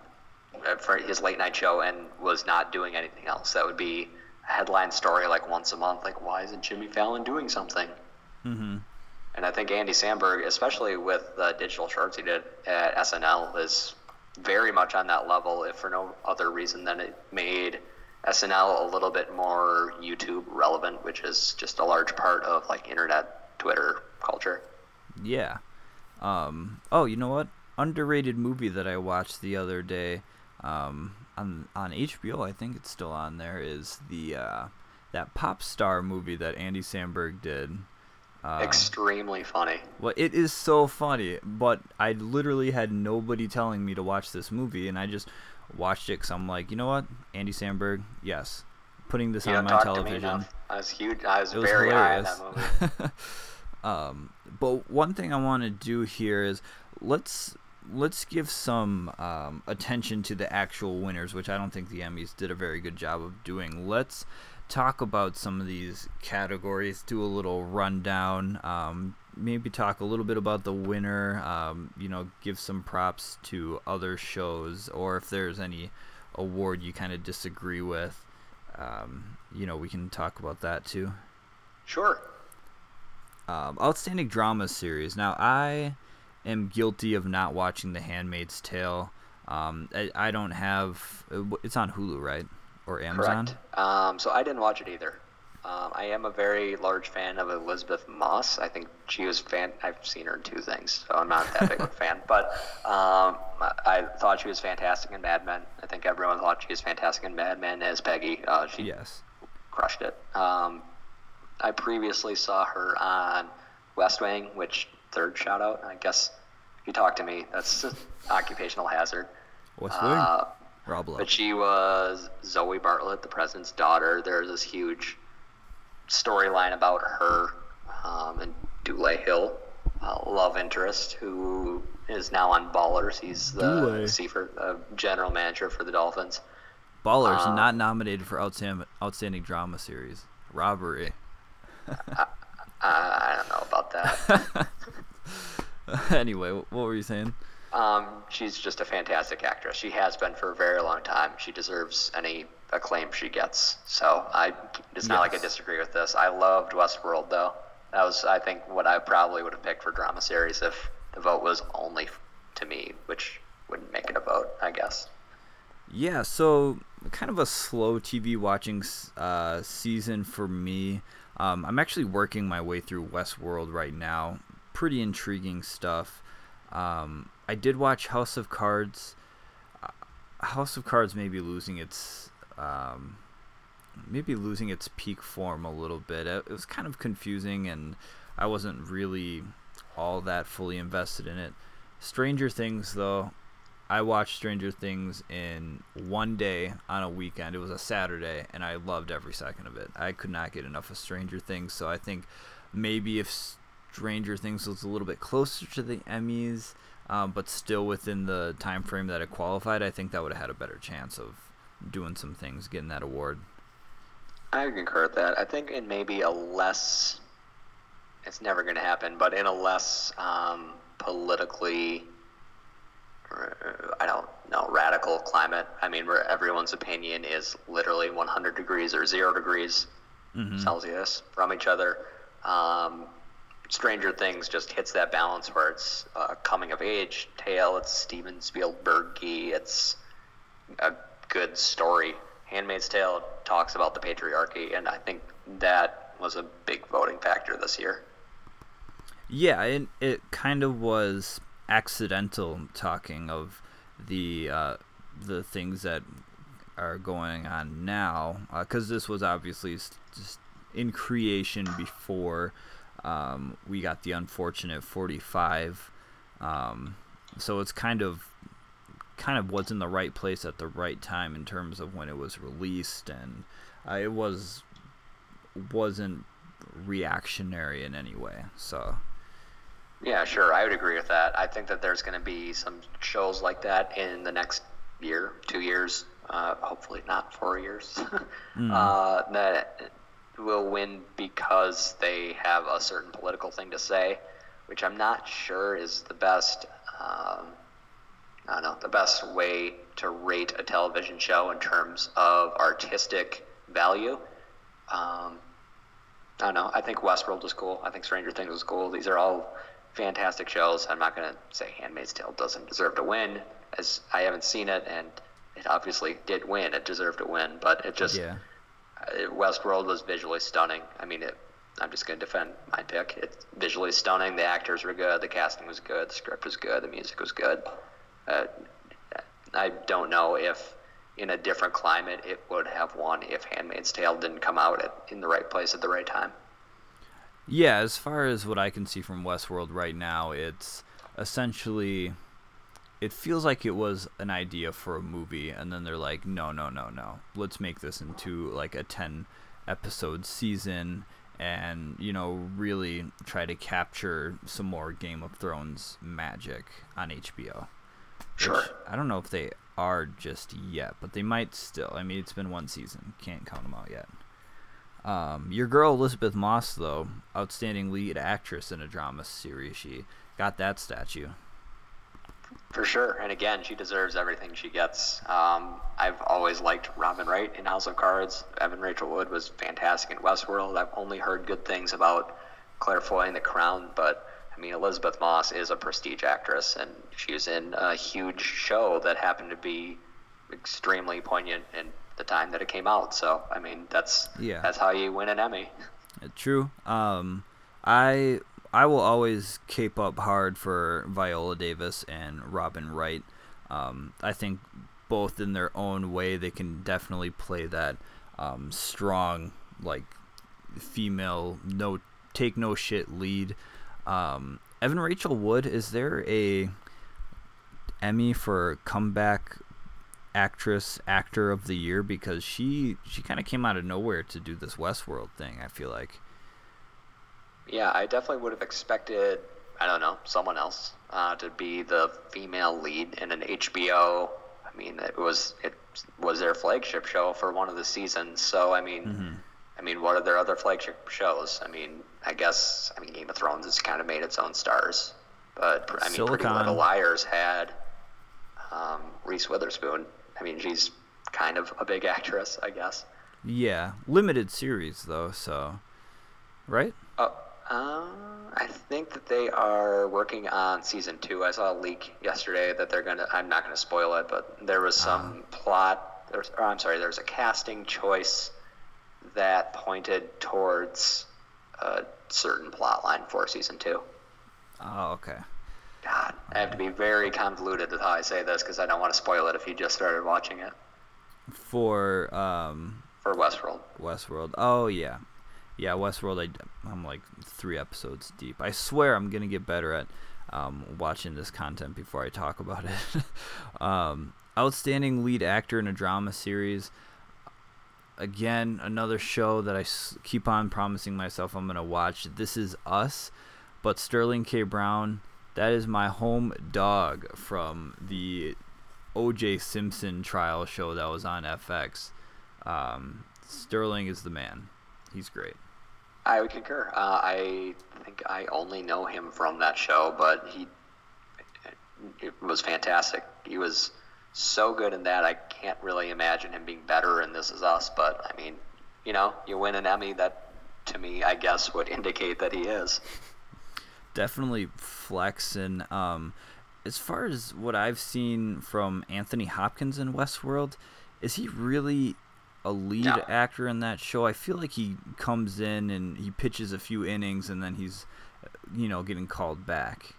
uh, for his late night show and was not doing anything else. That would be a headline story like once a month. Like, why isn't Jimmy Fallon doing something? Mm-hmm. And I think Andy Samberg, especially with the digital shorts he did at SNL, is very much on that level, if for no other reason than it made SNL a little bit more YouTube relevant, which is just a large part of like internet Twitter culture. Yeah, um, oh, you know what? Underrated movie that I watched the other day um, on on HBO. I think it's still on there. Is the uh, that pop star movie that Andy Samberg did. Uh, Extremely funny. Well, it is so funny, but I literally had nobody telling me to watch this movie, and I just watched it because I'm like, you know what, Andy Samberg, yes, putting this you on my television. I was huge. I was, was very hilarious. high that movie. Um, but one thing I want to do here is let's let's give some um, attention to the actual winners, which I don't think the Emmys did a very good job of doing. Let's talk about some of these categories, do a little rundown, um, maybe talk a little bit about the winner, um, you know, give some props to other shows, or if there's any award you kind of disagree with, um, you know, we can talk about that too. Sure. Um, outstanding drama series. Now I am guilty of not watching The Handmaid's Tale. Um, I, I, don't have. Uh, it's on Hulu, right, or Amazon? Correct. Um, so I didn't watch it either. Um, I am a very large fan of Elisabeth Moss. I think she was fan. I've seen her in two things, so I'm not that big of a fan. But um, I thought she was fantastic in Mad Men. I think everyone thought she was fantastic in Mad Men as Peggy. Uh, she yes. crushed it. Um, I previously saw her on West Wing, which third shout out. I guess if you talk to me, that's occupational hazard. West Wing. Uh, Rob Lowe. But she was Zoe Bartlett, the president's daughter. There's this huge storyline about her um, and Dule Hill, uh, love interest, who is now on Ballers. He's the Siefert, uh, general manager for the Dolphins. Ballers um, not nominated for outstanding outstanding drama series. Robbery. I, I don't know about that. anyway, what were you saying? Um, she's just a fantastic actress. She has been for a very long time. She deserves any acclaim she gets. So I, it's not yes. like I disagree with this. I loved Westworld though. That was, I think, what I probably would have picked for drama series if the vote was only to me, which wouldn't make it a vote, I guess. Yeah, so kind of a slow TV watching uh, season for me. Um, I'm actually working my way through Westworld right now. Pretty intriguing stuff. Um, I did watch House of Cards. Uh, House of Cards may be losing its um, maybe losing its peak form a little bit. It, it was kind of confusing, and I wasn't really all that fully invested in it. Stranger Things, though, I watched Stranger Things in one day on a weekend. It was a Saturday, and I loved every second of it. I could not get enough of Stranger Things, so I think maybe if Stranger Things was a little bit closer to the Emmys, um, but still within the time frame that it qualified, I think that would have had a better chance of doing some things, getting that award. I concur with that. I think in maybe a less, it's never going to happen, but in a less um, politically, uh, I don't know, radical climate. I mean, where everyone's opinion is literally 100 degrees or zero degrees mm-hmm. Celsius from each other. Um, Stranger Things just hits that balance where it's a coming of age tale. It's Steven Spielbergy. It's a good story. Handmaid's Tale talks about the patriarchy, and I think that was a big voting factor this year. Yeah, it, it kind of was accidental talking of the uh, the things that are going on now, because uh, this was obviously just in creation before um, we got the unfortunate 45. Um, so it's kind of kind of was in the right place at the right time in terms of when it was released, and uh, it was wasn't reactionary in any way. So. Yeah, sure. I would agree with that. I think that there's going to be some shows like that in the next year, two years, uh, hopefully not four years, mm. uh, that will win because they have a certain political thing to say, which I'm not sure is the best. Um, I don't know the best way to rate a television show in terms of artistic value. Um, I don't know. I think Westworld was cool. I think Stranger Things was cool. These are all fantastic shows. I'm not going to say Handmaid's Tale doesn't deserve to win, as I haven't seen it, and it obviously did win. It deserved to win, but it just yeah. Uh, Westworld was visually stunning. I mean, it, I'm just going to defend my pick. It's visually stunning. The actors were good. The casting was good. The script was good. The music was good. Uh, I don't know if in a different climate it would have won if Handmaid's Tale didn't come out at, in the right place at the right time. Yeah, as far as what I can see from Westworld right now, it's essentially it feels like it was an idea for a movie and then they're like, "No, no, no, no. Let's make this into like a 10 episode season and, you know, really try to capture some more Game of Thrones magic on HBO." Sure. I don't know if they are just yet, but they might still. I mean, it's been one season. Can't count them out yet. Um, your girl Elisabeth Moss, though, outstanding lead actress in a drama series, she got that statue. For sure, and again, she deserves everything she gets. Um, I've always liked Robin Wright in House of Cards. Evan Rachel Wood was fantastic in Westworld. I've only heard good things about Claire Foy in The Crown, but I mean, Elisabeth Moss is a prestige actress, and she was in a huge show that happened to be extremely poignant in the time that it came out. So, I mean, that's yeah. that's how you win an Emmy. Uh, true. Um, I I will always cape up hard for Viola Davis and Robin Wright. Um, I think both in their own way they can definitely play that um, strong like female no take no shit lead um, Evan Rachel Wood, is there a Emmy for comeback actress actor of the year because she she kind of came out of nowhere to do this Westworld thing. I feel like. Yeah, I definitely would have expected I don't know someone else uh, to be the female lead in an HBO. I mean, it was it was their flagship show for one of the seasons. So I mean, Mm-hmm. I mean, what are their other flagship shows? I mean, I guess I mean Game of Thrones has kind of made its own stars, but I mean, Pretty Silicon. Little Liars had um, Reese Witherspoon. I mean, she's kind of a big actress, I guess. Yeah, limited series though, so right? Oh, uh, I think that they are working on season two. I saw a leak yesterday that they're gonna. I'm not gonna spoil it, but there was some plot. There's, or I'm sorry. There's a casting choice that pointed towards a certain plot line for season two. Oh, okay. God, I have to be very convoluted with how I say this because I don't want to spoil it if you just started watching it For um, for Westworld. Westworld. Oh yeah, yeah. Westworld. I, I'm like three episodes deep. I swear I'm gonna get better at um, watching this content before I talk about it. um, outstanding lead actor in a drama series. Again, another show that I s- keep on promising myself I'm gonna watch. This is Us, but Sterling K. Brown. That is my home dog from the O.J. Simpson trial show that was on FX. Um, Sterling is the man. He's great. I would concur. Uh, I think I only know him from that show, but he it was fantastic. He was so good in that. I can't really imagine him being better in This Is Us. But I mean, you know, you win an Emmy, that to me, I guess, would indicate that he is. Definitely flex and um, as far as what I've seen from Anthony Hopkins in Westworld, is he really a lead No. actor in that show? I feel like he comes in and he pitches a few innings and then he's, you know, getting called back.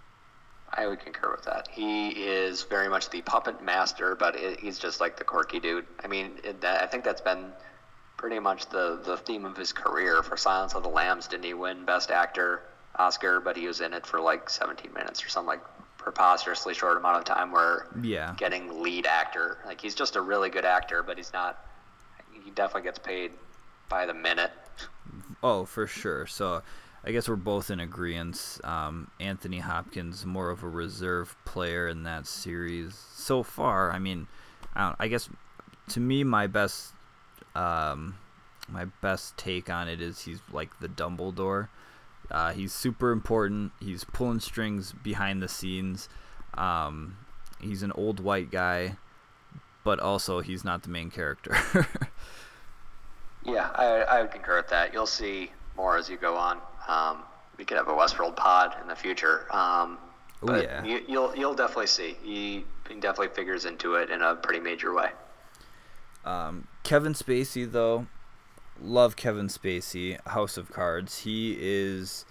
I would concur with that. He is very much the puppet master, but it, he's just like the quirky dude. I mean, it, that, I think that's been pretty much the, the theme of his career. For Silence of the Lambs, didn't he win Best Actor Oscar? But he was in it for like 17 minutes or something like preposterously short amount of time. Where Yeah. getting lead actor, like he's just a really good actor, but he's not. He definitely gets paid by the minute. Oh, for sure. So I guess we're both in agreement. Um, Anthony Hopkins more of a reserve player in that series so far. I mean, I, I guess to me my best um, my best take on it is he's like the Dumbledore. Uh, he's super important. He's pulling strings behind the scenes. Um, he's an old white guy, but also he's not the main character. Yeah, I, I would concur with that. You'll see more as you go on. Um, we could have a Westworld pod in the future. Um, Oh, but yeah. you, you'll you'll definitely see. He, he definitely figures into it in a pretty major way. Um, Kevin Spacey, though, love Kevin Spacey. House of Cards. He is,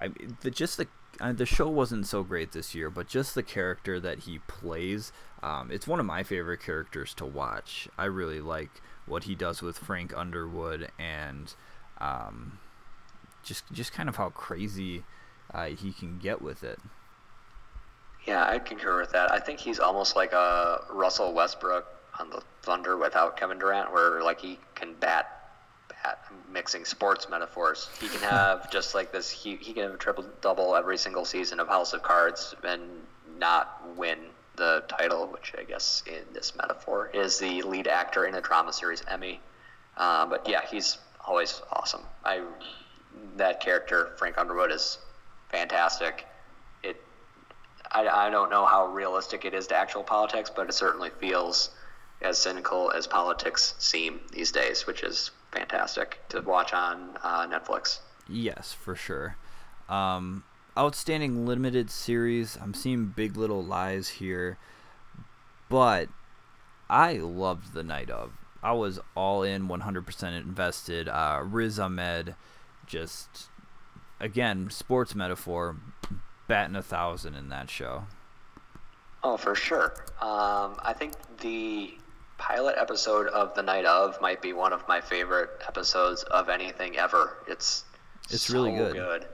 I the just the uh, the show wasn't so great this year, but just the character that he plays, um, it's one of my favorite characters to watch. I really like what he does with Frank Underwood and um, just just kind of how crazy uh, he can get with it. Yeah, I concur with that. I think he's almost like a Russell Westbrook on the Thunder without Kevin Durant, where like he can bat mixing sports metaphors. He can have just like this. He, he can have a triple double every single season of House of Cards and not win the title, which I guess in this metaphor is the lead actor in a drama series Emmy. Uh, but yeah, he's always awesome. I that character Frank Underwood is fantastic. It I, I don't know how realistic it is to actual politics, but it certainly feels as cynical as politics seem these days, which is fantastic to watch on uh, Netflix. Yes, for sure. Um, outstanding limited series. I'm seeing Big Little Lies here, but I loved the night of. I was all in, 100% invested. Uh, Riz Ahmed, just again, sports metaphor, batting a thousand in that show. Oh, for sure. Um, I think the pilot episode of The Night of might be one of my favorite episodes of anything ever. It's It's so really good. good.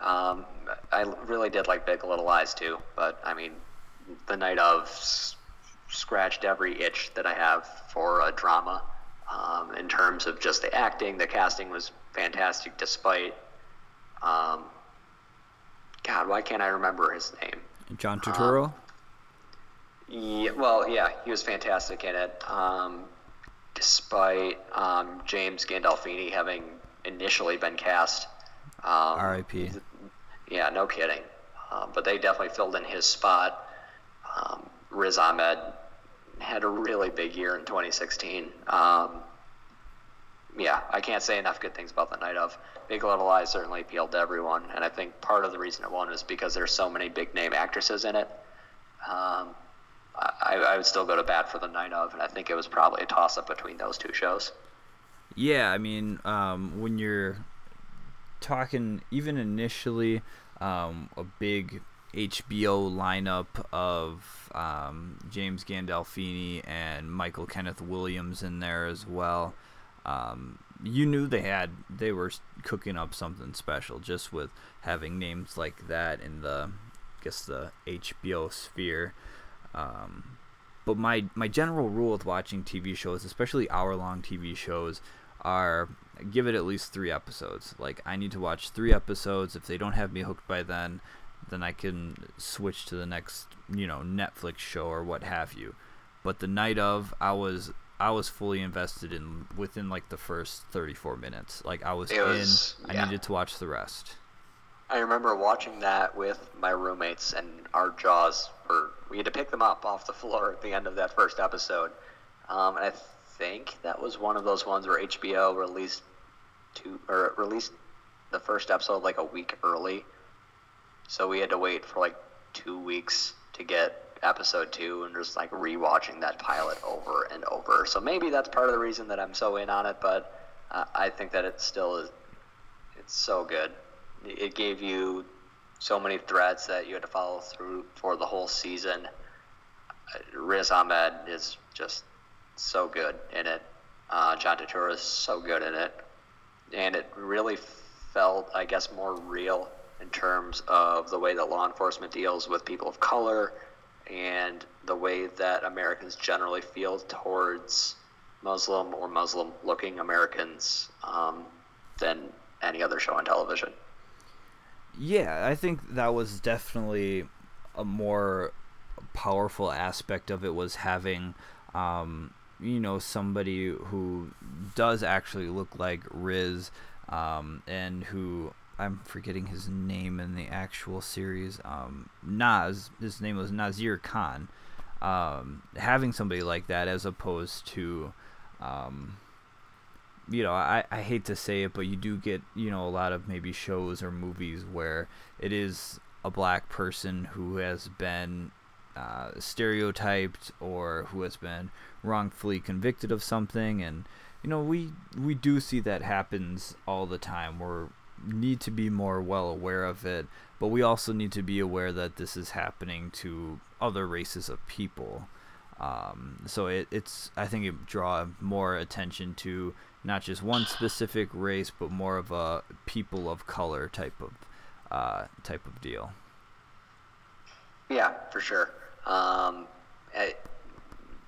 Um, I really did like Big Little Lies too, but I mean, The Night of s- scratched every itch that I have for a drama. Um, in terms of just the acting, the casting was fantastic, despite. Um, God, why can't I remember his name? John Turturro. Yeah, well, yeah, he was fantastic in it. Um, despite um, James Gandolfini having initially been cast. Um, R.I.P. Yeah, no kidding. Um, but they definitely filled in his spot. Um, Riz Ahmed had a really big year in 2016. Um, yeah, I can't say enough good things about the night of. Big Little Lies certainly appealed to everyone, and I think part of the reason it won is because there's so many big name actresses in it. Um, I, I would still go to bat for the night of, and I think it was probably a toss up between those two shows. Yeah, I mean, um, when you're talking, even initially, um, a big HBO lineup of um, James Gandolfini and Michael Kenneth Williams in there as well. Um, you knew they had they were cooking up something special just with having names like that in the I guess the HBO sphere. Um, but my my general rule with watching TV shows, especially hour long TV shows, are give it at least three episodes. Like I need to watch three episodes. If they don't have me hooked by then, then I can switch to the next, you know, Netflix show or what have you. But the night of, I was I was fully invested in within like the first 34 minutes. Like I was, was in. Yeah. I needed to watch the rest. I remember watching that with my roommates, and our jaws were. We had to pick them up off the floor at the end of that first episode. Um, and I think that was one of those ones where HBO released two or released the first episode like a week early. So we had to wait for like two weeks to get episode two and just like rewatching that pilot over and over. So maybe that's part of the reason that I'm so in on it, but uh, I think that it still is. It's so good. It gave you so many threads that you had to follow through for the whole season. Uh, Riz Ahmed is just so good in it. Uh, John Turturro is so good in it, and it really felt, I guess, more real in terms of the way that law enforcement deals with people of color and the way that Americans generally feel towards Muslim or Muslim looking Americans um, than any other show on television. Yeah, I think that was definitely a more powerful aspect of it was having um, you know somebody who does actually look like Riz um, and who I'm forgetting his name in the actual series. Um, Naz, his name was Nasir Khan. Um, having somebody like that as opposed to, um, you know, I, I hate to say it, but you do get, you know, a lot of maybe shows or movies where it is a black person who has been uh, stereotyped or who has been wrongfully convicted of something and you know we we do see that happens all the time we're need to be more well aware of it, but we also need to be aware that this is happening to other races of people. Um, so it, it's I think it draw more attention to not just one specific race, but more of a people of color type of uh, type of deal. Yeah, for sure. Um, it,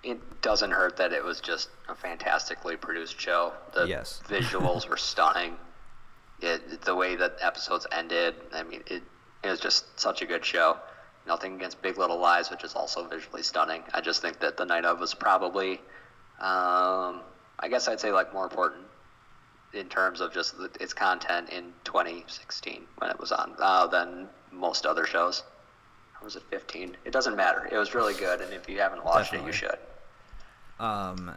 it doesn't hurt that it was just a fantastically produced show. The yes. visuals were stunning it, the way that episodes ended, I mean, it, it was just such a good show. Nothing against Big Little Lies, which is also visually stunning. I just think that the night of was probably, um, I guess I'd say like more important in terms of just the, its content in 2016 when it was on uh, than most other shows. Or was it 15? It doesn't matter. It was really good, and if you haven't watched Definitely. it, you should. Um,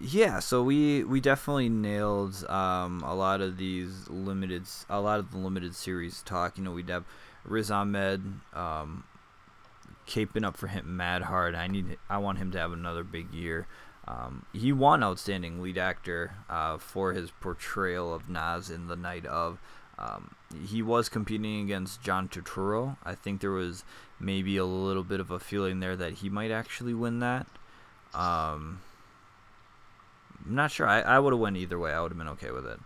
yeah, so we we definitely nailed um, a lot of these limited, a lot of the limited series talk. You know, we'd have Riz Ahmed um, caping up for him mad hard. I need, I want him to have another big year. Um, he won Outstanding Lead Actor uh, for his portrayal of Naz in The Night of. Um, he was competing against John Turturro. I think there was maybe a little bit of a feeling there that he might actually win that. Um, I'm not sure. I, I would have went either way. I would have been okay with it.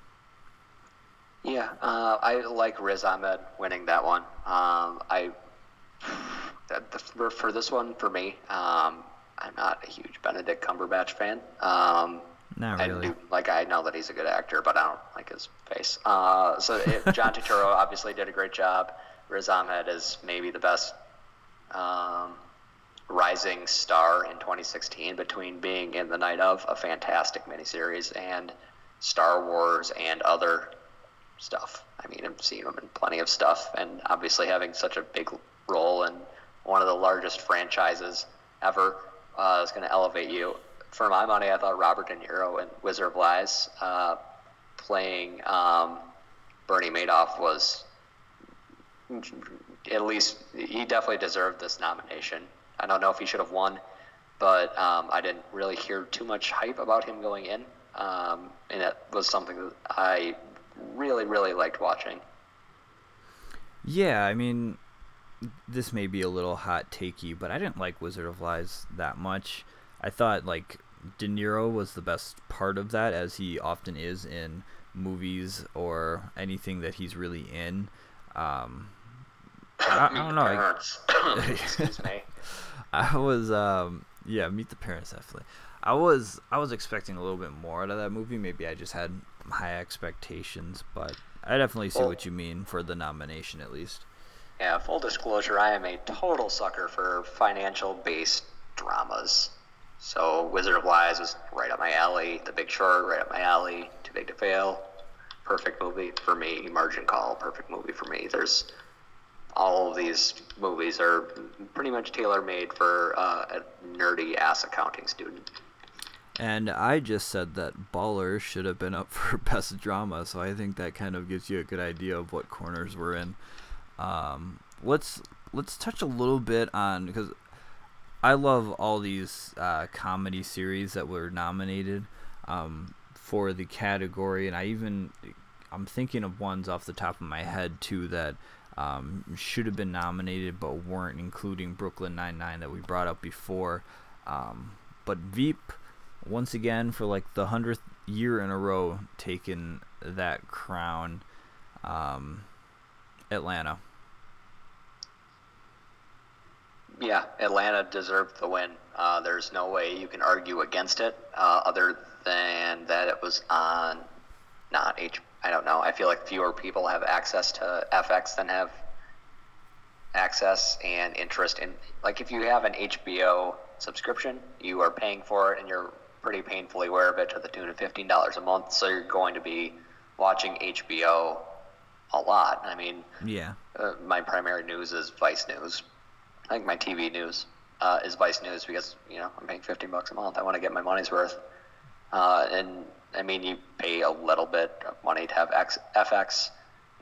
Yeah, uh, I like Riz Ahmed winning that one. Um, I for this one for me, um, I'm not a huge Benedict Cumberbatch fan. Um, not really. I do, like I know that he's a good actor, but I don't like his face. Uh, so it, John Turturro obviously did a great job. Riz Ahmed is maybe the best um, rising star in 2016 between being in the night of a fantastic miniseries and Star Wars and other stuff. I mean, I've seen him in plenty of stuff, and obviously having such a big role in one of the largest franchises ever uh, is going to elevate you. For my money, I thought Robert De Niro in Wizard of Lies uh, playing um, Bernie Madoff was at least he definitely deserved this nomination. I don't know if he should have won, but um, I didn't really hear too much hype about him going in, um, and it was something that I really, really liked watching. Yeah, I mean, this may be a little hot takey, but I didn't like Wizard of Lies that much. I thought like De Niro was the best part of that, as he often is in movies or anything that he's really in. Um, I, I, don't know. I, Excuse me. I was um, yeah, Meet the Parents definitely. I was I was expecting a little bit more out of that movie. Maybe I just had high expectations, but I definitely see well, what you mean for the nomination at least. Yeah, full disclosure, I am a total sucker for financial based dramas. So Wizard of Lies was right up my alley. The Big Short, right up my alley. Too Big to Fail, perfect movie for me. Margin Call, perfect movie for me. There's all of these movies are pretty much tailor made for uh, a nerdy ass accounting student. And I just said that Baller should have been up for best drama, so I think that kind of gives you a good idea of what corners we're in. Um, let's let's touch a little bit on because I love all these uh, comedy series that were nominated um, for the category, and I even I'm thinking of ones off the top of my head too that um, should have been nominated but weren't, including Brooklyn Nine Nine that we brought up before. Um, but Veep, once again for like the hundredth year in a row, taken that crown. Um, Atlanta. Yeah, Atlanta deserved the win. Uh, there's no way you can argue against it, uh, other than that it was on not H. I don't know. I feel like fewer people have access to FX than have access and interest in. Like if you have an HBO subscription, you are paying for it, and you're pretty painfully aware of it to the tune of fifteen dollars a month. So you're going to be watching HBO a lot. I mean, yeah. Uh, my primary news is Vice News I think my TV news uh, is Vice News because you know I'm paying 15 bucks a month. I want to get my money's worth, uh, and I mean you pay a little bit of money to have X, FX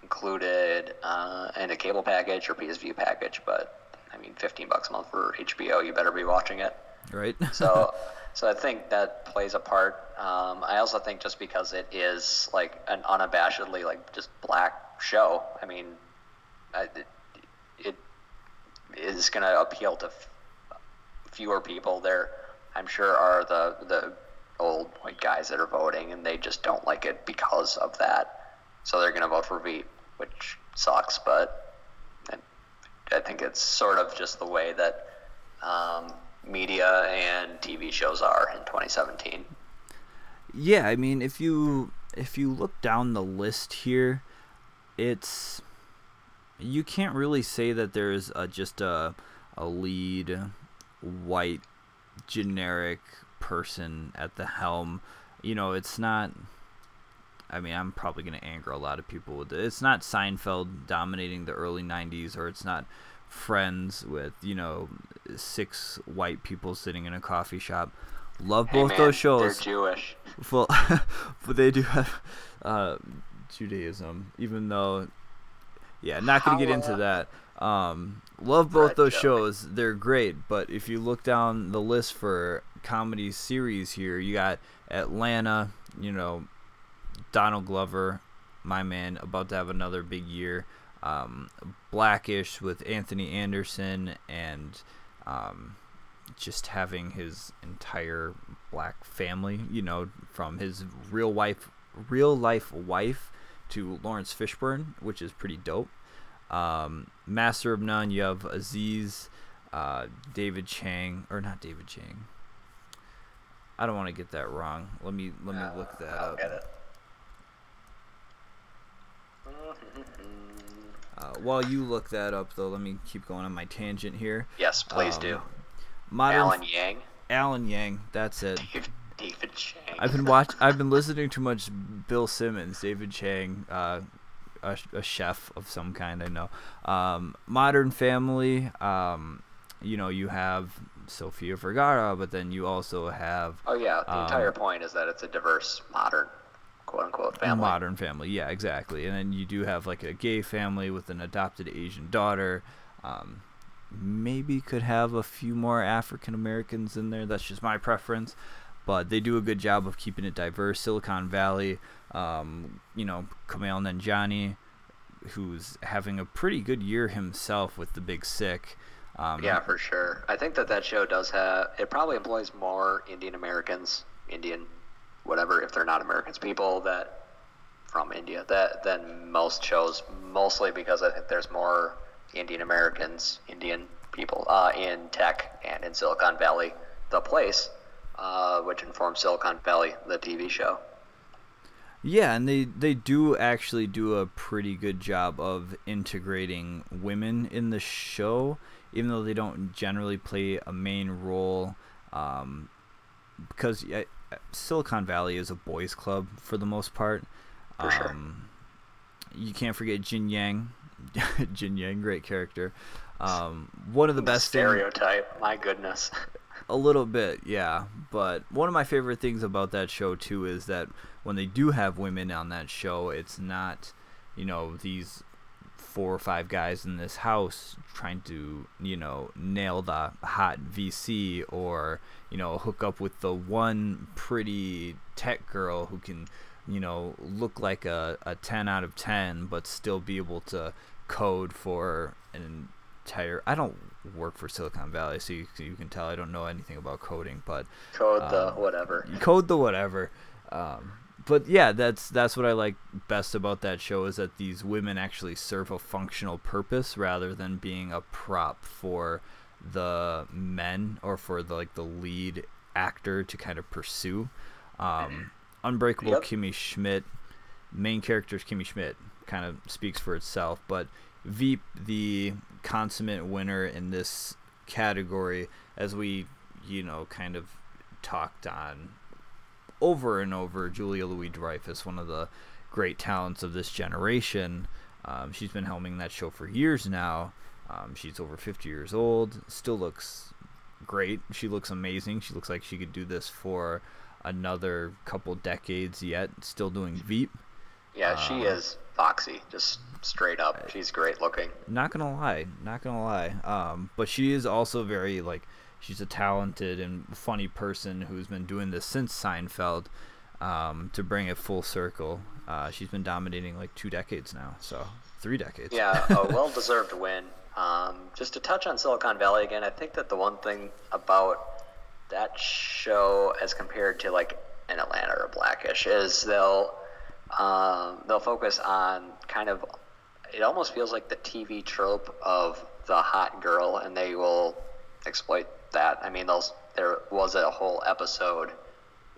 included uh, in a cable package or PS Vue package, but I mean 15 bucks a month for HBO, you better be watching it. Right. so, so I think that plays a part. Um, I also think just because it is like an unabashedly like just black show. I mean, I, it, it is going to appeal to f- fewer people. There, I'm sure, are the the old white guys that are voting, and they just don't like it because of that. So they're going to vote for Veep, which sucks. But I, think it's sort of just the way that um, media and TV shows are in 2017. Yeah, I mean, if you if you look down the list here, it's you can't really say that there's a, just a a lead white generic person at the helm. You know, it's not. I mean, I'm probably going to anger a lot of people with it. It's not Seinfeld dominating the early 90s, or it's not Friends with, you know, six white people sitting in a coffee shop. Love hey both man, those shows. They're Jewish. Well, but they do have uh, Judaism, even though yeah, not gonna get into that. Um, love both those shows; they're great. But if you look down the list for comedy series here, you got Atlanta. You know, Donald Glover, my man, about to have another big year. Um, Blackish with Anthony Anderson and um, just having his entire black family. You know, from his real wife, real life wife to Laurence Fishburne, which is pretty dope. Um, Master of None, you have Aziz, uh, David Chang, or not David Chang. I don't want to get that wrong. Let me let me uh, look that I'll up. Get it. Uh, while you look that up, though, let me keep going on my tangent here. Yes, please um, do. Modern Alan Yang. Alan Yang. That's it. David, Chang. I've been watch. I've been listening to much Bill Simmons, David Chang, uh, a, a chef of some kind. I know. Um, Modern Family. Um, you know, you have Sofia Vergara, but then you also have Oh yeah, the um, entire point is that it's a diverse, modern, quote unquote family. modern family. Yeah, exactly. And then you do have like a gay family with an adopted Asian daughter. Um, maybe could have a few more African Americans in there. That's just my preference. But they do a good job of keeping it diverse. Silicon Valley, um, you know, Kumail Nanjiani, who's having a pretty good year himself with The Big Sick. Um, Yeah, for sure. I think that that show does have. It probably employs more Indian Americans, Indian, whatever, if they're not Americans, people that from India that than most shows. Mostly because I think there's more Indian Americans, Indian people uh, in tech and in Silicon Valley, the place, uh, which informs Silicon Valley, the TV show. Yeah, and they they do actually do a pretty good job of integrating women in the show, even though they don't generally play a main role. Um, because uh, Silicon Valley is a boys' club for the most part. For sure. Um, you can't forget Jian-Yang. Jian-Yang, great character. Um, one of the best things stereotype. My goodness. a little bit, yeah. But one of my favorite things about that show too is that when they do have women on that show, it's not, you know, these four or five guys in this house trying to, you know, nail the hot VC or, you know, hook up with the one pretty tech girl who can, you know, look like a, a 10 out of 10 but still be able to code for an entire I don't work for Silicon Valley, so you, you can tell I don't know anything about coding, but Code the Um, whatever. code the whatever. Um, but yeah, that's that's what I like best about that show is that these women actually serve a functional purpose rather than being a prop for the men or for the like the lead actor to kind of pursue. Um, Unbreakable Yep. Kimmy Schmidt, main character is Kimmy Schmidt, kind of speaks for itself. But Veep, the consummate winner in this category, as we you know kind of talked on over and over Julia Louis Dreyfus, one of the great talents of this generation. Um, she's been helming that show for years now. Um, she's over 50 years old, still looks great. She looks amazing. She looks like she could do this for another couple decades yet, still doing Veep. Yeah, she Uh, is foxy, just straight up. She's great looking. Not gonna lie, not gonna lie. Um, but she is also very like she's a talented and funny person who's been doing this since Seinfeld. Um, to bring it full circle, uh, she's been dominating like two decades now, so three decades. Yeah, a well-deserved win. Um, just to touch on Silicon Valley again, I think that the one thing about that show, as compared to like an Atlanta or Blackish, is they'll um, they'll focus on kind of. It almost feels like the TV trope of the hot girl, and they will exploit that. I mean, there was a whole episode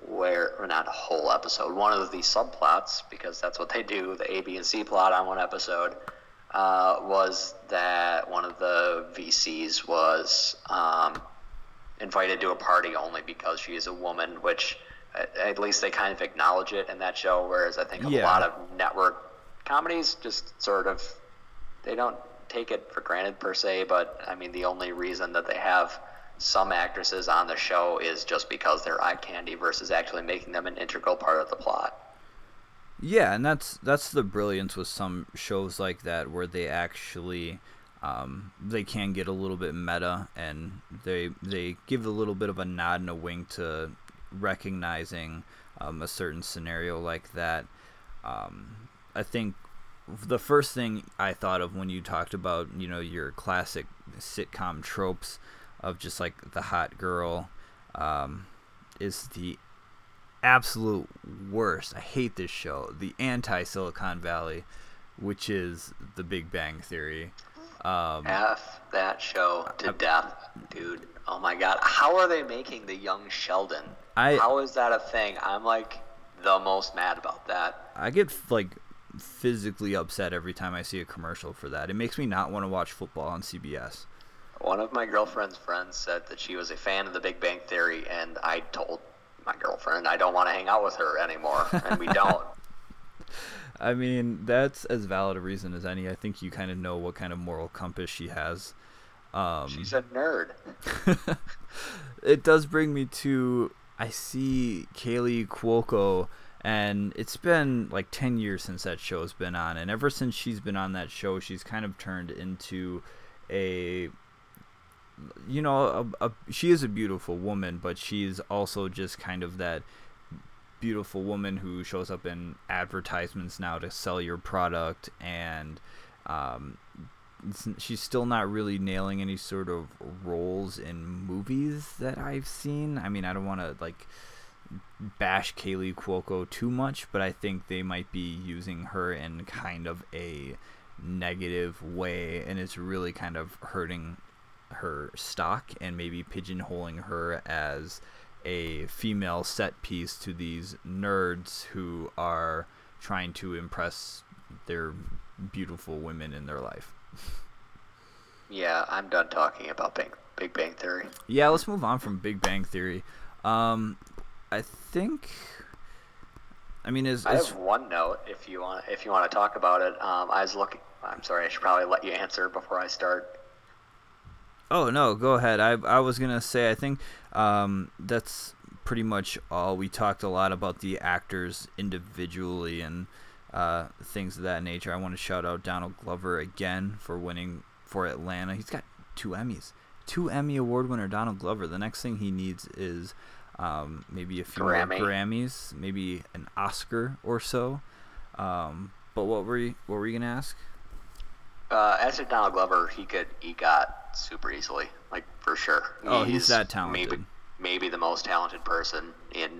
where, or not a whole episode, one of the subplots, because that's what they do, the A, B, and C plot on one episode, uh, was that one of the VCs was um, invited to a party only because she is a woman, which at, least they kind of acknowledge it in that show, whereas I think a Yeah. lot of network comedies just sort of they don't take it for granted per se, but I mean the only reason that they have some actresses on the show is just because they're eye candy versus actually making them an integral part of the plot. Yeah, and that's that's the brilliance with some shows like that where they actually um, they can get a little bit meta and they they give a little bit of a nod and a wink to recognizing um, a certain scenario like that. Um, I think the first thing I thought of when you talked about you know your classic sitcom tropes of just like the hot girl um, is the absolute worst. I hate this show. The anti Silicon Valley, which is The Big Bang Theory. Um, F that show to death, dude. Oh my god. How are they making the young Sheldon? I- How is that a thing? I'm like the most mad about that. I get like physically upset every time I see a commercial for that. It makes me not want to watch football on CBS. One of my girlfriend's friends said that she was a fan of The Big Bang Theory, and I told my girlfriend I don't want to hang out with her anymore, and we don't. I mean, that's as valid a reason as any. I think you kind of know what kind of moral compass she has. Um, She's a nerd. it does bring me to I see Kaley Cuoco, and it's been like 10 years since that show's been on. And ever since she's been on that show, she's kind of turned into a. You know, a, a, she is a beautiful woman, but she's also just kind of that beautiful woman who shows up in advertisements now to sell your product and um, she's still not really nailing any sort of roles in movies that I've seen. I mean, I don't want to like bash Kaley Cuoco too much, but I think they might be using her in kind of a negative way, and it's really kind of hurting her stock and maybe pigeonholing her as a female set piece to these nerds who are trying to impress their beautiful women in their life. Yeah, I'm done talking about Big, Big Bang Theory. Yeah, let's move on from Big Bang Theory. Um, I think. I mean, is I have one note if you want if you want to talk about it. Um, I was looking. I'm sorry. I should probably let you answer before I start. Oh no, go ahead. I I was gonna say I think um, that's pretty much all. We talked a lot about the actors individually and uh, things of that nature. I want to shout out Donald Glover again for winning for Atlanta. He's got two Emmys, two Emmy Award winner Donald Glover. The next thing he needs is um, maybe a few Grammy. Grammys, maybe an Oscar or so. Um, but what were you what were you gonna ask? Uh, as to Donald Glover, he could he got super easily, like for sure. Oh, he's, he's that talented. Maybe maybe the most talented person in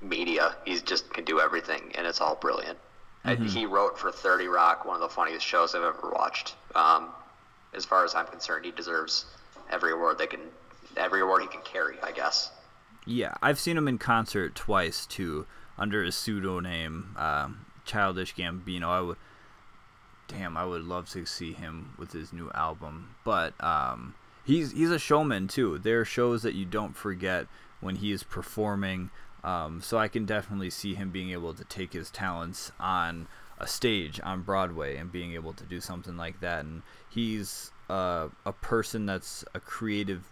media. He just can do everything, and it's all brilliant. Mm-hmm. He wrote for 30 Rock, one of the funniest shows I've ever watched. Um, as far as I'm concerned, he deserves every award they can, every award he can carry, I guess. Yeah, I've seen him in concert twice too, under his pseudonym, um, Childish Gambino. I would, damn, I would love to see him with his new album. But um, he's he's a showman too. There are shows that you don't forget when he is performing. Um, so I can definitely see him being able to take his talents on a stage on Broadway and being able to do something like that. And he's uh, a person that's a creative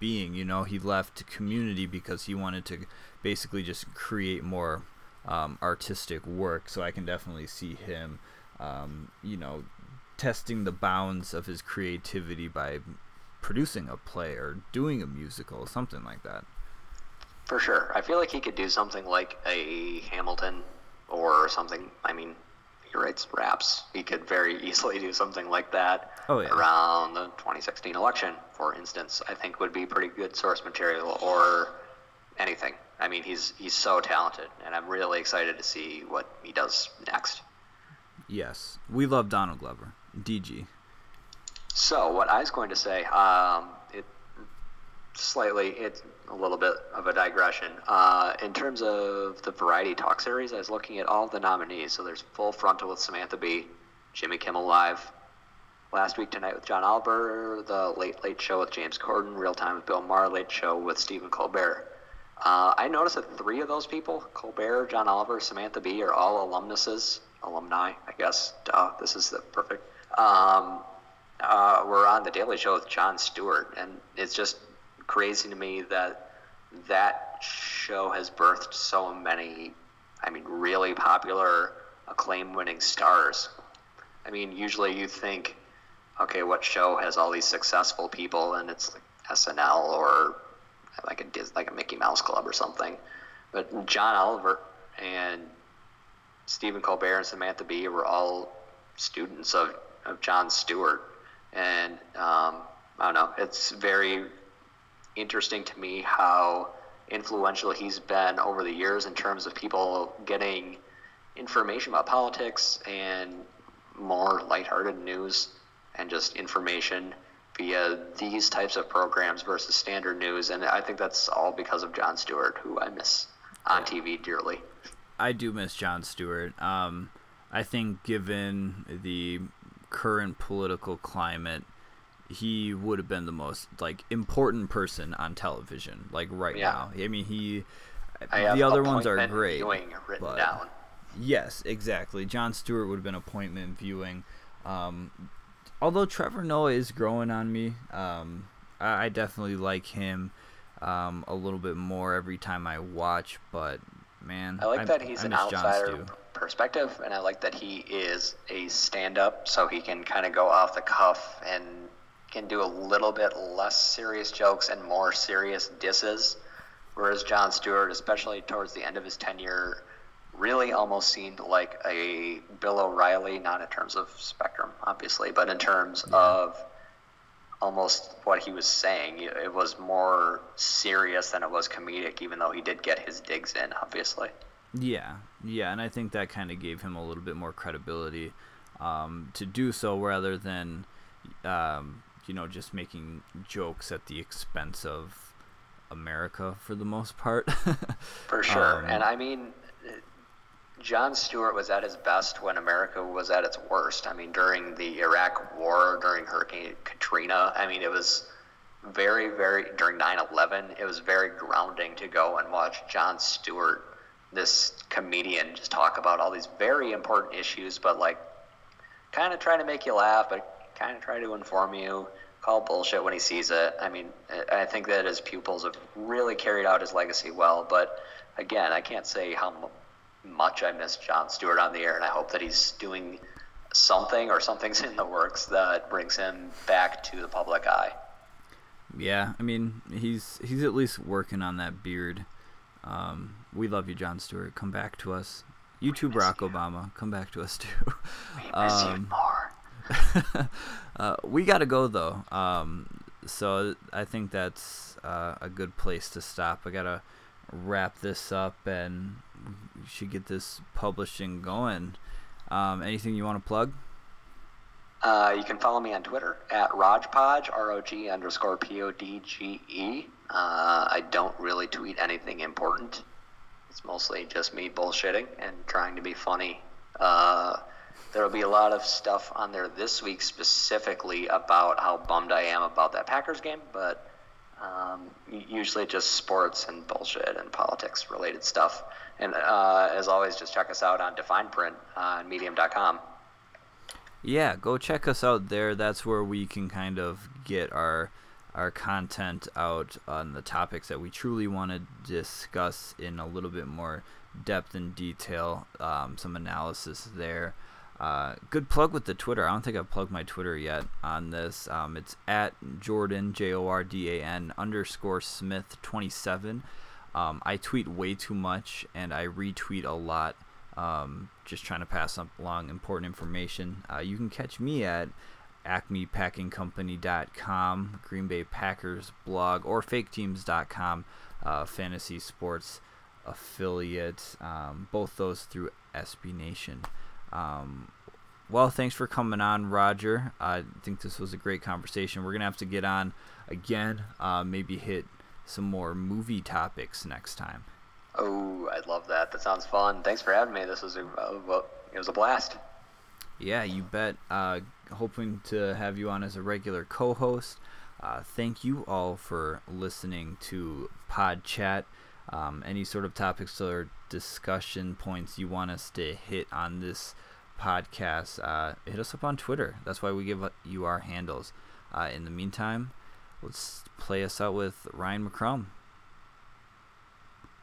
being. You know, he left community because he wanted to basically just create more um, artistic work. So I can definitely see him, um, you know, testing the bounds of his creativity by producing a play or doing a musical, something like that. For sure. I feel like he could do something like a Hamilton or something. I mean, he writes raps. He could very easily do something like that oh, yeah. around the 2016 election, for instance. I think would be pretty good source material or anything. I mean, he's he's so talented, and I'm really excited to see what he does next. Yes, we love Donald Glover, DG. So what I was going to say, um, slightly, it's a little bit of a digression. Uh, in terms of the Variety Talk series, I was looking at all the nominees. So there's Full Frontal with Samantha Bee, Jimmy Kimmel Live, Last Week Tonight with John Oliver, The Late Late Show with James Corden, Real Time with Bill Maher, Late Show with Stephen Colbert. Uh, I noticed that three of those people, Colbert, John Oliver, Samantha Bee, are all alumnuses, alumni, I guess. Duh, this is the perfect. Um, uh, were on The Daily Show with Jon Stewart, and it's just crazy to me that that show has birthed so many, I mean, really popular, acclaim winning stars. I mean, usually you think, okay, what show has all these successful people, and it's like SNL or like a like a Mickey Mouse Club or something. But John Oliver and Stephen Colbert and Samantha Bee were all students of, of Jon Stewart. And um, I don't know, it's very interesting to me how influential he's been over the years in terms of people getting information about politics and more lighthearted news and just information via these types of programs versus standard news. And I think that's all because of Jon Stewart, who I miss on TV dearly. I do miss Jon Stewart. Um, I think, given the current political climate, he would have been the most like important person on television, like right Yeah. now. I mean, he. I the other ones are great. but- down. Yes, exactly. Jon Stewart would have been appointment viewing. Um, although Trevor Noah is growing on me, um, I, I definitely like him um, a little bit more every time I watch. But man, I like that he's I an outsider perspective, and I like that he is a stand-up, so he can kind of go off the cuff and can do a little bit less serious jokes and more serious disses. Whereas Jon Stewart, especially towards the end of his tenure, really almost seemed like a Bill O'Reilly, not in terms of spectrum, obviously, but in terms of almost what he was saying. It it was more serious than it was comedic, even though he did get his digs in, obviously. Yeah, yeah, and I think that kind of gave him a little bit more credibility um, to do so rather than, um, you know, just making jokes at the expense of America for the most part. For sure. Um, and I mean, Jon Stewart was at his best when America was at its worst. I mean, during the Iraq War, during Hurricane Katrina, I mean, it was very, very, during 9 11, it was very grounding to go and watch Jon Stewart, this comedian, just talk about all these very important issues, but like kind of trying to make you laugh, but kind of try to inform you. Call bullshit when he sees it. I mean, I think that his pupils have really carried out his legacy well. But again, I can't say how mu- much I miss Jon Stewart on the air, and I hope that he's doing something or something's in the works that brings him back to the public eye. yeah, I mean, he's he's at least working on that beard. Um, we love you, Jon Stewart. Come back to us. You too, Barack you. Obama. Come back to us too. We miss you Um, more. uh, we got to go though. Um, so I think that's uh, a good place to stop. I gotta wrap this up and should get this publishing going. Um, anything you want to plug? Uh, you can follow me on Twitter at Rogpodge, R O G underscore P O D G E. Uh, I don't really tweet anything important. It's mostly just me bullshitting and trying to be funny. Uh, there will be a lot of stuff on there this week specifically about how bummed I am about that Packers game, but um, usually just sports and bullshit and politics related stuff. And uh, as always, just check us out on Define Print on medium.com. Yeah, go check us out there. That's where we can kind of get our our content out on the topics that we truly want to discuss in a little bit more depth and detail. Um, some analysis there. Uh, good plug with the Twitter. I don't think I've plugged my Twitter yet on this. Um, it's at Jordan J O R D A N underscore Smith twenty seven. Um, I tweet way too much and I retweet a lot um, just trying to pass along important information. Uh, you can catch me at acmepackingcompany.com, Green Bay Packers blog, or faketeams.com, uh, fantasy sports affiliate. Um, both those through SB Nation. Um, well, thanks for coming on, Roger. I think this was a great conversation. We're going to have to get on again, uh, maybe hit some more movie topics next time. Oh, I love that. That sounds fun. Thanks for having me. This was a uh, well, it was a blast. Yeah, you bet. Uh, hoping to have you on as a regular co-host. Uh, thank you all for listening to Pod Chat. Um, any sort of topics or discussion points you want us to hit on this podcast, uh, hit us up on Twitter. That's why we give you our handles. Uh, in the meantime, let's play us out with Ryan McCrum.